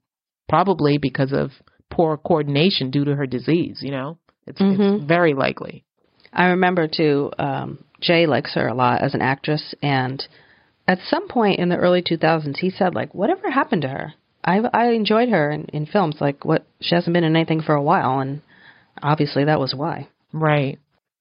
probably because of poor coordination due to her disease. You know, it's, Mhm. it's very likely. I remember too, um, Jay likes her a lot as an actress, and at some point in the early 2000s, he said, like, whatever happened to her? I I enjoyed her in, in films. Like, what she hasn't been in anything for a while, and obviously that was why. Right.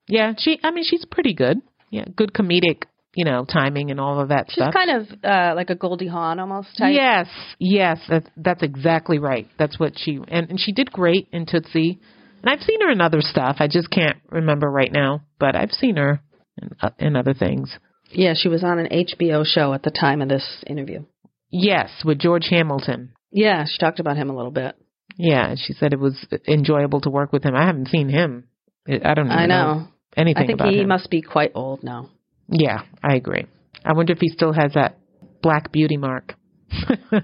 Yeah, she. I mean, she's pretty good. Yeah, good comedic, you know, timing and all of that She's stuff. kind of uh, like a Goldie Hawn almost type. Yes, yes, that's that's exactly right. That's what she and, and she did great in Tootsie. And I've seen her in other stuff. I just can't remember right now, but I've seen her in, uh, in other things. Yeah. She was on an HBO show at the time of this interview. Yes, with George Hamilton. Yeah, she talked about him a little bit. Yeah, she said it was enjoyable to work with him. I haven't seen him. I don't I know. anything I think he him. must be quite old now. Yeah, I agree. I wonder if he still has that black beauty mark.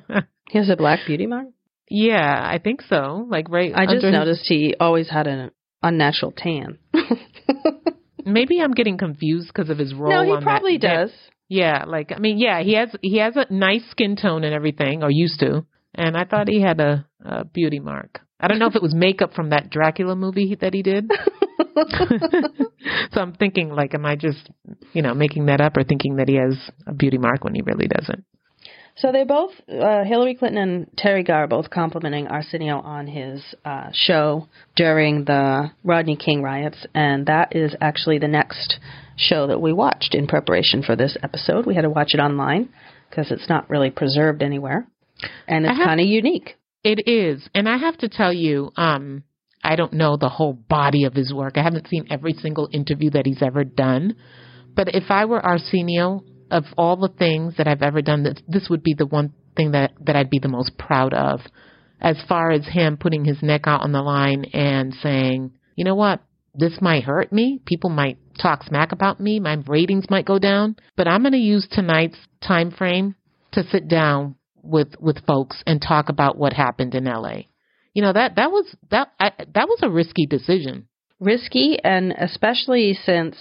He has a black beauty mark. yeah, I think so. Like right. I just under his- noticed he always had an unnatural tan. Maybe I'm getting confused because of his role. no, he that- probably that- does. Yeah, like I mean, yeah, he has he has a nice skin tone and everything, or used to. And I thought he had a, a beauty mark. I don't know if it was makeup from that Dracula movie that he did. so I'm thinking, like, am I just, you know, making that up or thinking that he has a beauty mark when he really doesn't? So they both, uh, Hillary Clinton and Teri Garr, both complimenting Arsenio on his uh, show during the Rodney King riots, and that is actually the next show that we watched in preparation for this episode. We had to watch it online because it's not really preserved anywhere, and it's kind of unique. It is, and I have to tell you, um, I don't know the whole body of his work. I haven't seen every single interview that he's ever done. But if I were Arsenio, of all the things that I've ever done, this, this would be the one thing that that I'd be the most proud of. As far as him putting his neck out on the line and saying, you know what, this might hurt me. People might talk smack about me. My ratings might go down. But I'm going to use tonight's time frame to sit down with with folks and talk about what happened in LA. You know that that was that I, that was a risky decision. Risky, and especially since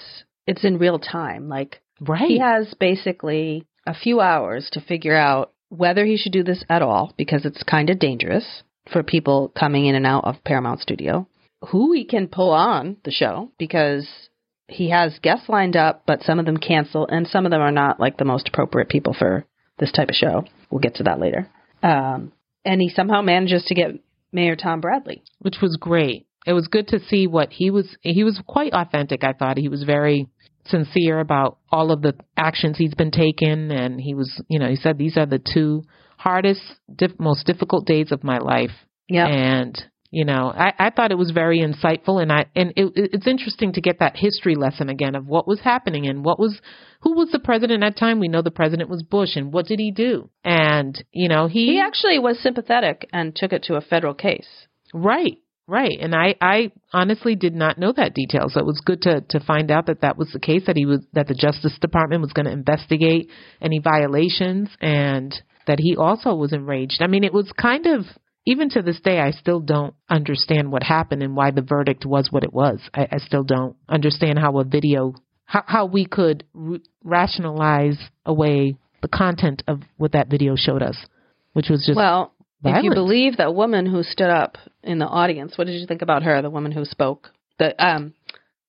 it's in real time. Like Right. He has basically a few hours to figure out whether he should do this at all because it's kind of dangerous for people coming in and out of Paramount Studio. Who he can pull on the show because he has guests lined up, but some of them cancel and some of them are not like the most appropriate people for this type of show. We'll get to that later. Um, and he somehow manages to get Mayor Tom Bradley. which was great. It was good to see what he was. He was quite authentic. I thought he was very sincere about all of the actions he's been taking, and he was, you know, he said these are the two hardest, diff- most difficult days of my life. Yeah. And you know, I, I thought it was very insightful, and I and it, it's interesting to get that history lesson again of what was happening and what was who was the president at that time. We know the president was Bush, and what did he do? And you know, he, He actually was sympathetic and took it to a federal case. right, Right. And I, I honestly did not know that detail. So it was good to, to find out that that was the case, that he was, that the Justice Department was going to investigate any violations and that he also was enraged. I mean, it was kind of, even to this day, I still don't understand what happened and why the verdict was what it was. I, I still don't understand how a video, how, how we could r- rationalize away the content of what that video showed us, which was just Well, if you believe that woman who stood up in the audience, what did you think about her, the woman who spoke? The um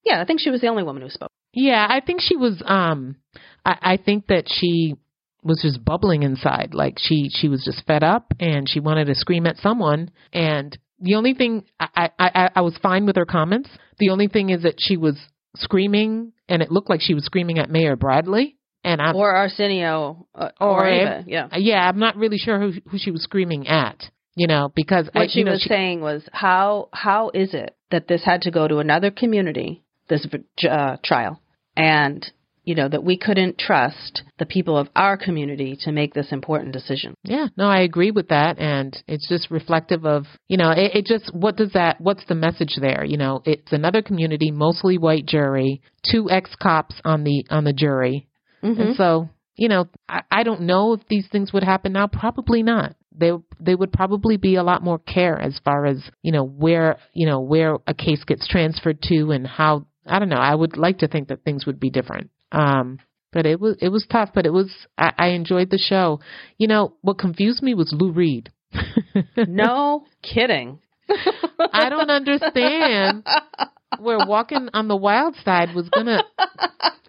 yeah, I think she was the only woman who spoke. Yeah, I think she was. Um, I, I think that she was just bubbling inside. Like she she was just fed up and she wanted to scream at someone. And the only thing I I, I, I was fine with her comments. The only thing is that she was screaming, and it looked like she was screaming at Mayor Bradley. And I'm Or Arsenio uh, or, or Ava, yeah. yeah, I'm not really sure who who she was screaming at. You know, because I, What she know, was saying was how how is it that this had to go to another community this uh, trial and you know that we couldn't trust the people of our community to make this important decision. Yeah, no, I agree with that, and it's just reflective of you know it, it just what does that what's the message there? You know, it's another community, mostly white jury, two ex cops on the on the jury, Mm-hmm. and so you know I, I don't know if these things would happen now. Probably not. They they would probably be a lot more care as far as you know where you know where a case gets transferred to and how I don't know. I would like to think that things would be different. Um, but it was it was tough. But it was I, I enjoyed the show. You know what confused me was Lou Reed. no kidding. I don't understand where walking on the wild side was gonna.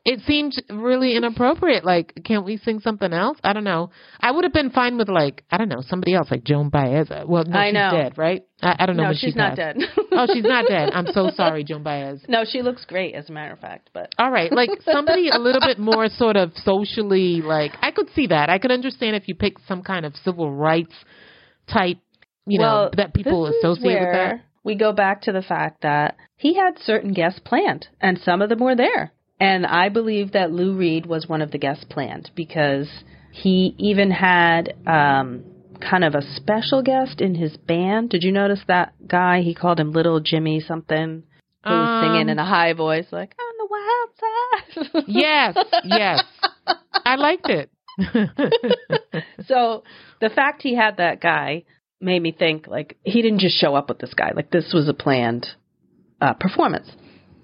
It seemed really inappropriate. Like, can't we sing something else? I don't know. I would have been fine with like I don't know somebody else like Joan Baez. Well, no, I she's know. dead, right? I, I don't know No, she's she not dead. oh, she's not dead. I'm so sorry, Joan Baez. No, she looks great as a matter of fact, but All right, like somebody a little bit more sort of socially like I could see that. I could understand if you pick some kind of civil rights type, you well, know, that people associate with that. We go back to the fact that he had certain guests planned, and some of them were there. And I believe that Lou Reed was one of the guests planned because he even had um, kind of a special guest in his band. Did you notice that guy? He called him Little Jimmy something. Who was singing Um, in a high voice, like on the wild side. Yes, yes. I liked it. so the fact he had that guy made me think like he didn't just show up with this guy. Like this was a planned uh, performance.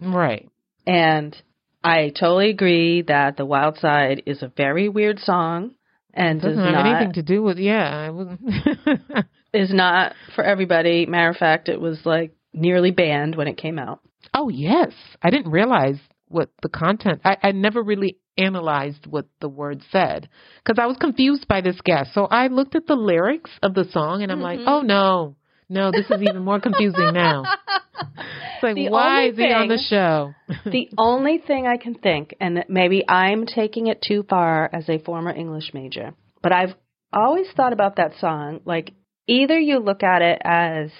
right. And I totally agree that the Wild Side is a very weird song and does Doesn't have not anything to do with yeah. Is not for everybody. Matter of fact, it was like nearly banned when it came out. oh yes, I didn't realize what the content. I, I never really analyzed what the word said because I was confused by this guest. So I looked at the lyrics of the song and I'm like, Mm-hmm. oh no, no, this is even more confusing now. It's like, The why is he on the show? the only thing I can think, and maybe I'm taking it too far as a former English major, but I've always thought about that song like either you look at it as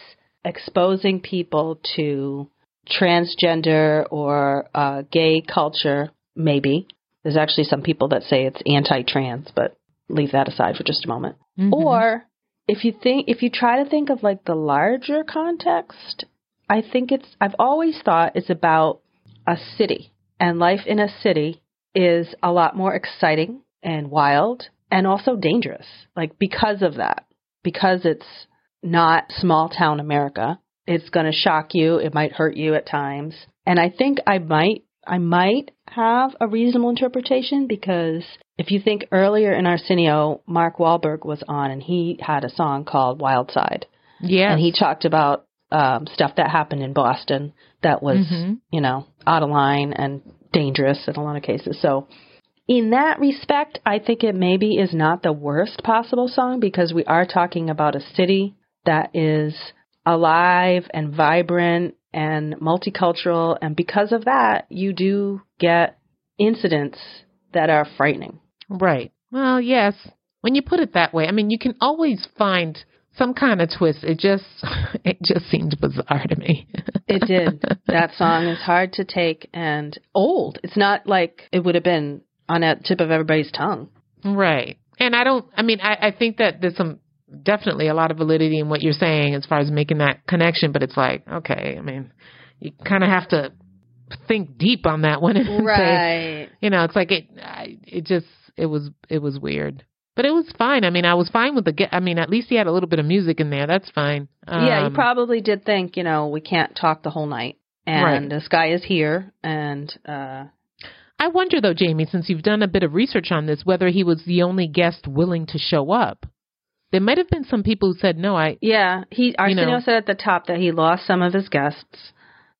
exposing people to transgender or uh, gay culture, maybe. There's actually some people that say it's anti-trans, but leave that aside for just a moment. Mhm. Or if you think if you try to think of like the larger context, I think it's I've always thought it's about a city and life in a city is a lot more exciting and wild and also dangerous. Like because of that. Because it's not small town America. It's going to shock you, it might hurt you at times. And I think I might I might have a reasonable interpretation because if you think earlier in Arsenio, Mark Wahlberg was on and he had a song called Wild Side. yes. And he talked about um, stuff that happened in Boston that was, Mhm. you know, out of line and dangerous in a lot of cases. So, in that respect, I think it maybe is not the worst possible song because we are talking about a city that is alive and vibrant and multicultural. And because of that, you do get incidents that are frightening. Right. Well, yes. When you put it that way, I mean, you can always find some kind of twist. It just, it just seemed bizarre to me. It did. that song is hard to take and old. It's not like it would have been on the tip of everybody's tongue. right. And I don't. I mean, I, I think that there's some definitely a lot of validity in what you're saying as far as making that connection. But it's like, okay, I mean, you kind of have to think deep on that one and say, Right. you know, it's like it, I, it just, it was, it was weird. But it was fine. I mean, I was fine with the. I mean, at least he had a little bit of music in there. That's fine. yeah, you Um, probably did think, you know, we can't talk the whole night. And Right. this guy is here and uh I wonder though, Jamie, since you've done a bit of research on this, whether he was the only guest willing to show up. There might have been some people who said, "No, I." yeah, he Arsenio know. said at the top that he lost some of his guests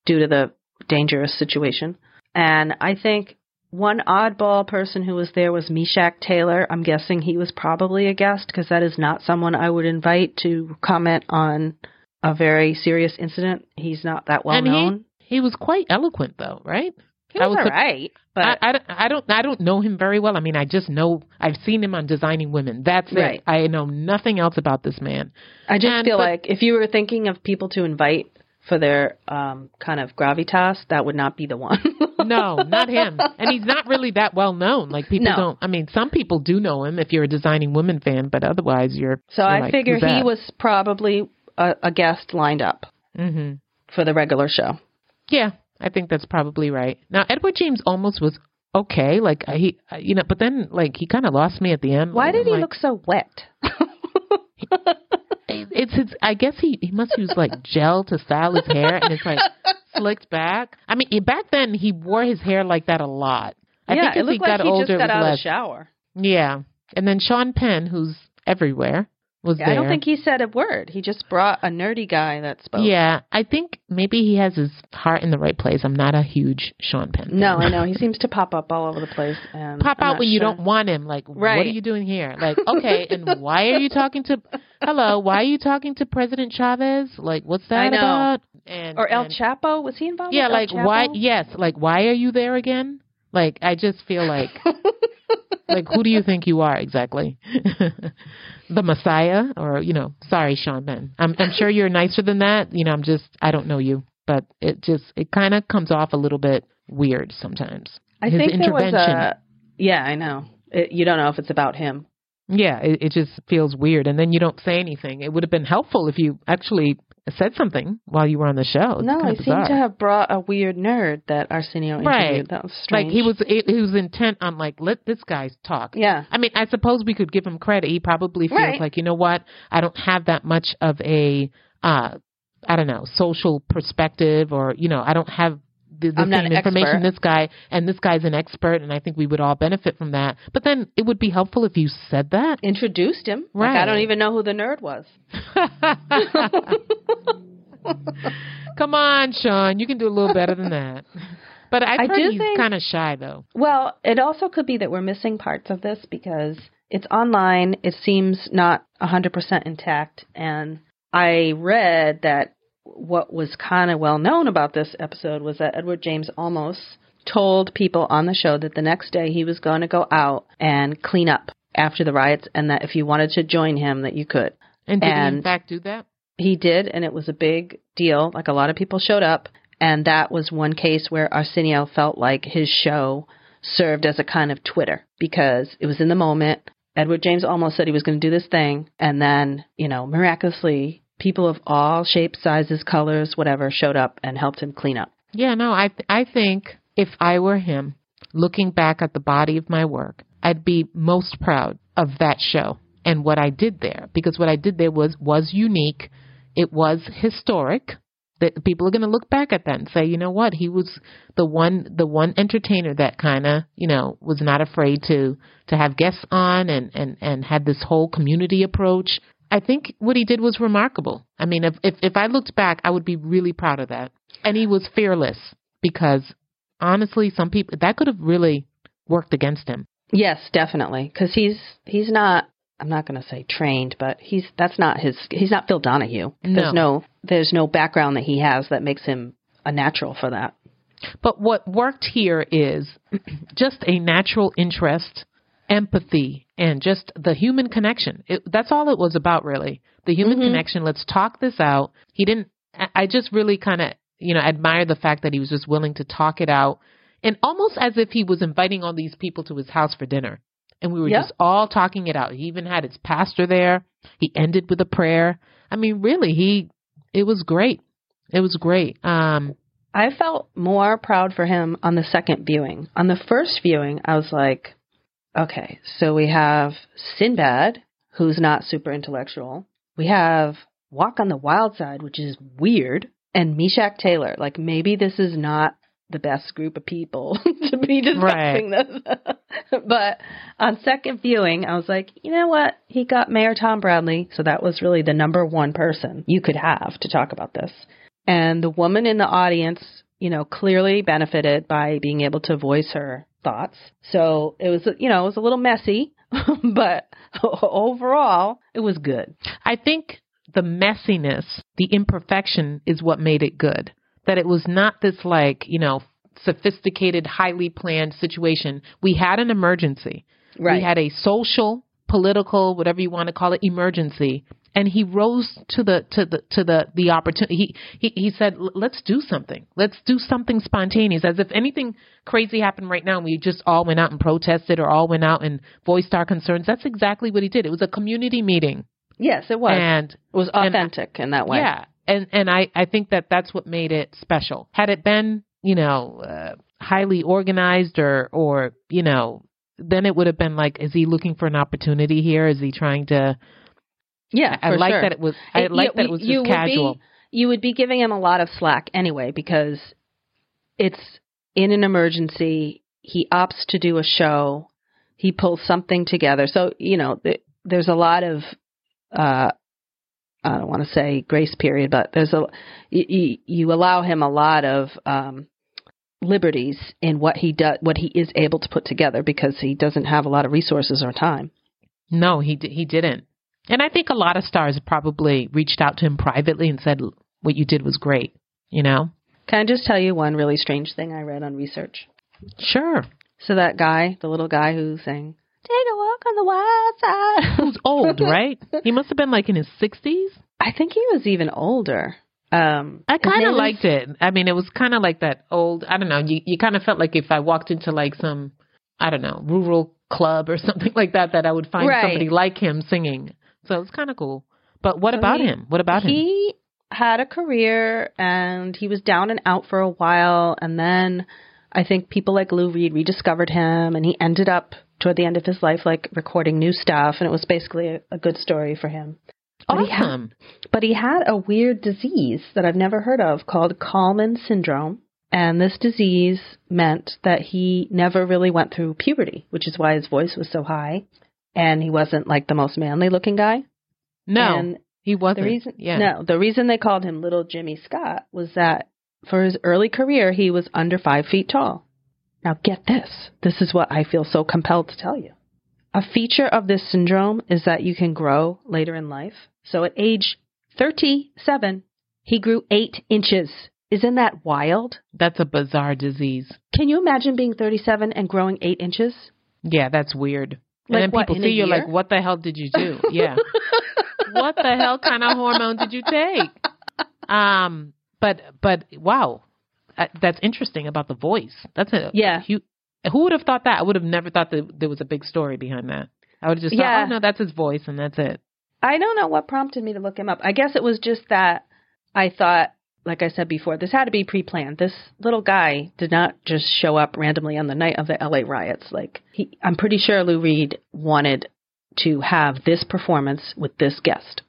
due to the dangerous situation. And I think one oddball person who was there was Meshach Taylor. I'm guessing he was probably a guest because that is not someone I would invite to comment on a very serious incident. He's not that well and he known. he was quite eloquent though, right? He I was, was all right, but I, I, don't- I don't I don't know him very well. I mean, I just know I've seen him on Designing Women. That's Right. it. I know nothing else about this man. I just And- feel but- like if you were thinking of people to invite for their um, kind of gravitas, that would not be the one. No, not him. And he's not really that well known. Like people No. don't. I mean, some people do know him if you're a Designing Women fan, but otherwise you're. So you're I like, figure he was probably a, a guest lined up hmm for the regular show. Yeah, I think that's probably right. Now Edward James Olmos was okay. Like he, you know, but then like he kind of lost me at the end. Why did he like, look so wet? It's his. I guess he he must use like gel to style his hair, and it's like slicked back. I mean, back then he wore his hair like that a lot. I yeah, think it as he looked like got he older, just got out of the shower. Yeah, and then Sean Penn, who's everywhere, was Yeah, there. I don't think he said a word. He just brought a nerdy guy that spoke. Yeah, I think maybe he has his heart in the right place. I'm not a huge Sean Penn. fan. No, I know. He seems to pop up all over the place. And Pop I'm out when you don't want him. Like, what are you doing here? Like, okay, and why are you talking to? Hello, why are you talking to President Chavez? Like, what's that about? And Or El and- Chapo? Was he involved? Yeah, with like why? Yes, like why are you there again? Like, I just feel like, like who do you think you are exactly? the Messiah, or you know? Sorry, Sean Penn. I'm I'm sure you're nicer than that. You know, I'm just I don't know you, but it just it kind of comes off a little bit weird sometimes. I His think there was intervention. a. Yeah, I know. It, you don't know if it's about him. Yeah, it, it just feels weird, and then you don't say anything. It would have been helpful if you actually said something while you were on the show. It's no, he seemed to have brought a weird nerd that Arsenio interviewed. Right. That was strange. like he was he was intent on like let this guy talk. Yeah. I mean, I suppose we could give him credit. He probably feels Right. like, you know what? I don't have that much of a, uh, I don't know, social perspective, or you know, I don't have the, the same information expert. this guy and this guy's an expert, and I think we would all benefit from that. But then it would be helpful if you said that. Introduced him. Like, I don't even know who the nerd was. Come on, Sean, you can do a little better than that. But I've I heard do he's kind of shy, though. Well, it also could be that we're missing parts of this because it's online. It seems not 100% intact. And I read that what was kind of well known about this episode was that Edward James Olmos told people on the show that the next day he was going to go out and clean up after the riots and that if you wanted to join him that you could. And did he in fact do that? He did, and it was a big deal. Like a lot of people showed up, and that was one case where Arsenio felt like his show served as a kind of Twitter because it was in the moment. Edward James Olmos said he was going to do this thing, and then, you know, miraculously, people of all shapes, sizes, colors, whatever, showed up and helped him clean up. Yeah, no, I th- I think if I were him, looking back at the body of my work, I'd be most proud of that show and what I did there because what I did there was was unique. It was historic. That people are going to look back at that and say, you know what, he was the one the one entertainer that kind of you know was not afraid to to have guests on and and and had this whole community approach. I think what he did was remarkable. I mean, if if if I looked back, I would be really proud of that. And he was fearless because honestly, some people that could have really worked against him. Yes, definitely, because he's he's not. I'm not going to say trained, but he's that's not his. He's not Phil Donahue. No. There's no there's no background that he has that makes him a natural for that. But what worked here is just a natural interest, empathy, and just the human connection. It, that's all it was about, really. The human Mhm. connection. Let's talk this out. He didn't. I- I just really kind of, you know, admire the fact that he was just willing to talk it out, and almost as if he was inviting all these people to his house for dinner, and we were Yep. just all talking it out. He even had his pastor there. He ended with a prayer. I mean, really, he it was great. It was great. Um, I felt more proud for him on the second viewing. On the first viewing, I was like, okay, so we have Sinbad, who's not super intellectual. We have Walk on the Wild Side, which is weird, and Meshach Taylor. Like maybe this is not the best group of people to be discussing this. but on second viewing, I was like, you know what? He got Mayor Tom Bradley, so that was really the number one person you could have to talk about this. And the woman in the audience, you know, clearly benefited by being able to voice her thoughts. So it was, you know, it was a little messy, but overall, it was good. I think the messiness, the imperfection is what made it good. That it was not this like, you know, sophisticated, highly planned situation. We had an emergency. Right. We had a social, political, whatever you want to call it, emergency. And he rose to the to the to the the opportunity. He he he said, "Let's do something. Let's do something spontaneous." As if anything crazy happened right now, and we just all went out and protested, or all went out and voiced our concerns. That's exactly what he did. It was a community meeting. Yes, it was. And it was authentic and, in that way. Yeah, and and I I think that that's what made it special. Had it been you know uh, highly organized or or you know then it would have been like is he looking for an opportunity here? Is he trying to? Yeah, I, I like sure. that it was. I like that it was just casual. Be, you would be giving him a lot of slack anyway because it's in an emergency. He opts to do a show. He pulls something together. So you know, there's a lot of uh, I don't want to say grace period, but there's a you, you allow him a lot of um, liberties in what he does, what he is able to put together because he doesn't have a lot of resources or time. No, he he didn't. And I think a lot of stars probably reached out to him privately and said, "What you did was great." You know. Can I just tell you one really strange thing I read on research? Sure. So that guy, the little guy who sang Take a walk on the wild side. Who's old, right? he must have been like in his sixties. I think he was even older. Um, I kind of liked it. I mean, it was kind of like that old. I don't know. You you kind of felt like if I walked into like some, I don't know, rural club or something like that, that I would find right. somebody like him singing. So it was kind of cool. But what so about he, him? What about he him? He had a career and he was down and out for a while, and then I think people like Lou Reed rediscovered him, and he ended up toward the end of his life like recording new stuff, and it was basically a, a good story for him. Awesome. But he, had, but he had a weird disease that I've never heard of called Kallmann syndrome. And this disease meant that he never really went through puberty, which is why his voice was so high. And he wasn't like the most manly looking guy. No, and he wasn't. The reason, yeah. No, the reason they called him Little Jimmy Scott was that for his early career, he was under five feet tall. Now, get this. This is what I feel so compelled to tell you. A feature of this syndrome is that you can grow later in life. So at age 37, he grew eight inches. Isn't that wild? That's a bizarre disease. Can you imagine being 37 and growing eight inches? Yeah, that's weird. Like and then what, people see you like, what the hell did you do? Yeah. what the hell kind of hormone did you take? Um, but but wow, that's interesting about the voice. That's a Yeah. You, who would have thought that? I would have never thought that there was a big story behind that. I would have just Yeah. thought, oh no, that's his voice and that's it. I don't know what prompted me to look him up. I guess it was just that I thought, like I said before, this had to be pre planned. This little guy did not just show up randomly on the night of the LA riots. Like he I'm pretty sure Lou Reed wanted to have this performance with this guest.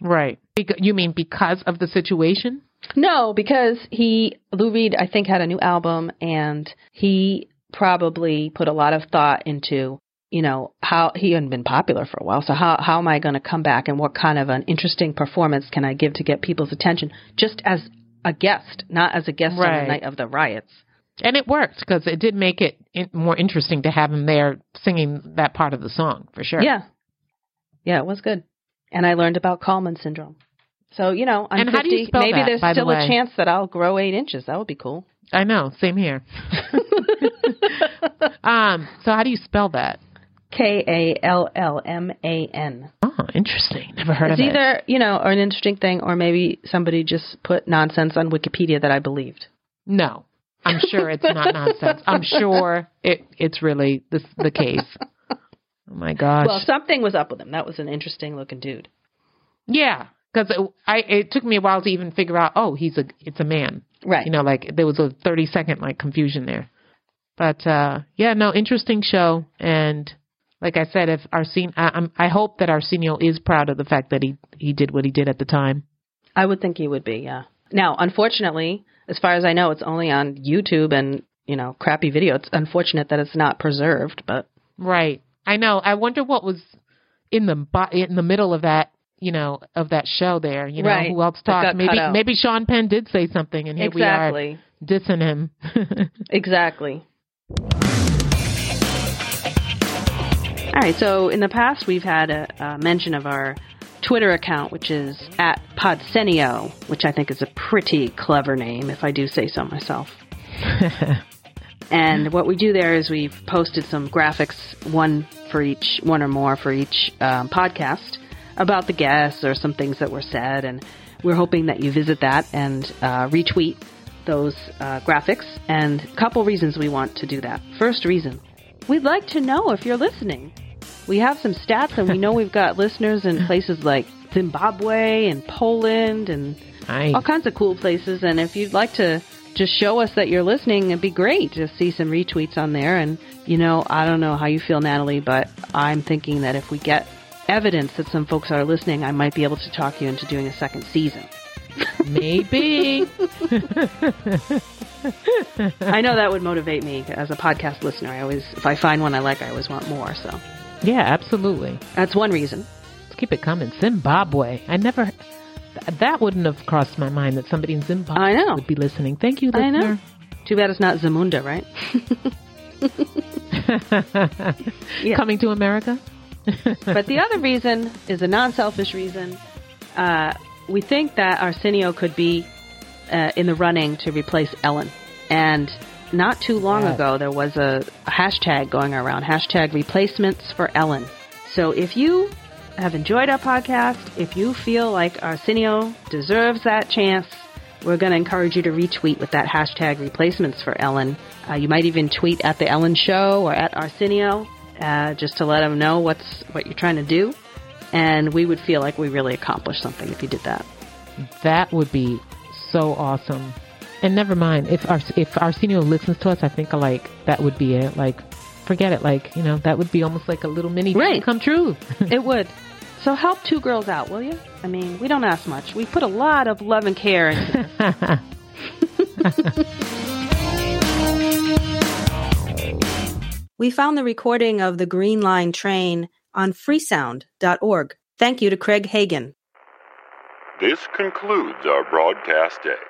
Right. You mean because of the situation? No, because he Lou Reed I think had a new album and he probably put a lot of thought into you know how he hadn't been popular for a while so how how am i going to come back and what kind of an interesting performance can i give to get people's attention just as a guest not as a guest on the night of the riots. And it worked because it did make it more interesting to have him there singing that part of the song for sure. yeah. Yeah it was good. And i learned about Kallmann syndrome so you know i'm And how do you 50 spell maybe that, there's by the still a chance that i'll grow eight inches that would be cool I know. Same here. um. So how do you spell that? K A L L M A N. Oh, interesting. Never heard It's of it. It's either, you know, or an interesting thing, or maybe somebody just put nonsense on Wikipedia that I believed. No, I'm sure it's not nonsense. I'm sure it it's really this the case. Oh my gosh. Well, something was up with him. That was an interesting looking dude. yeah, because it, I it took me a while to even figure out. Oh, he's a it's a man. Right. You know, like there was a thirty second like confusion there. But uh yeah, no, interesting show. And like I said, if Arsenio, I, I'm, I hope that Arsenio is proud of the fact that he he did what he did at the time. I would think he would be, yeah. Now, unfortunately, as far as I know, it's only on YouTube and, you know, crappy video. It's unfortunate that it's not preserved, but Right. I know. I wonder what was in the in the middle of that, you know, of that show there. You know, Right. who else talked? Maybe maybe Sean Penn did say something, and here exactly. we are dissing him. Exactly. All right, so in the past, we've had a, a mention of our Twitter account, which is at Podsenio, which I think is a pretty clever name, if I do say so myself. and what we do there is we've posted some graphics, one for each, one or more for each um, podcast, about the guests or some things that were said. And we're hoping that you visit that and uh, retweet those uh, graphics. And a couple reasons we want to do that. First reason, we'd like to know if you're listening. We have some stats, and we know we've got listeners in places like Zimbabwe and Poland and all kinds of cool places. And if you'd like to just show us that you're listening, it'd be great to see some retweets on there. And, you know, I don't know how you feel, Natalie, but I'm thinking that if we get evidence that some folks are listening, I might be able to talk you into doing a second season. Maybe. I know that would motivate me as a podcast listener. I always, if I find one I like, I always want more. So yeah, absolutely. that's one reason. Let's keep it coming. Zimbabwe. I never. th- That wouldn't have crossed my mind that somebody in Zimbabwe I know. would be listening. Thank you, I know. Too bad it's not Zamunda, right? Yeah. Coming to America. but the other reason is a non-selfish reason. Uh, we think that Arsenio could be uh, in the running to replace Ellen. And not too long ago, there was a, a hashtag going around, hashtag replacements for Ellen. So if you have enjoyed our podcast, if you feel like Arsenio deserves that chance, we're going to encourage you to retweet with that hashtag replacements for Ellen. Uh, you might even tweet at the Ellen Show or at Arsenio uh, just to let them know what's what you're trying to do. And we would feel like we really accomplished something if you did that. That would be so awesome. And never mind if our if Arsenio listens to us, I think like that would be it. Like, forget it. Like you know, that would be almost like a little mini dream Right. come true. It would. So help two girls out, will you? I mean, we don't ask much. We put a lot of love and care into this. We found the recording of the Green Line train on freesound.org. Thank you to Craig Hagan. This concludes our broadcast day.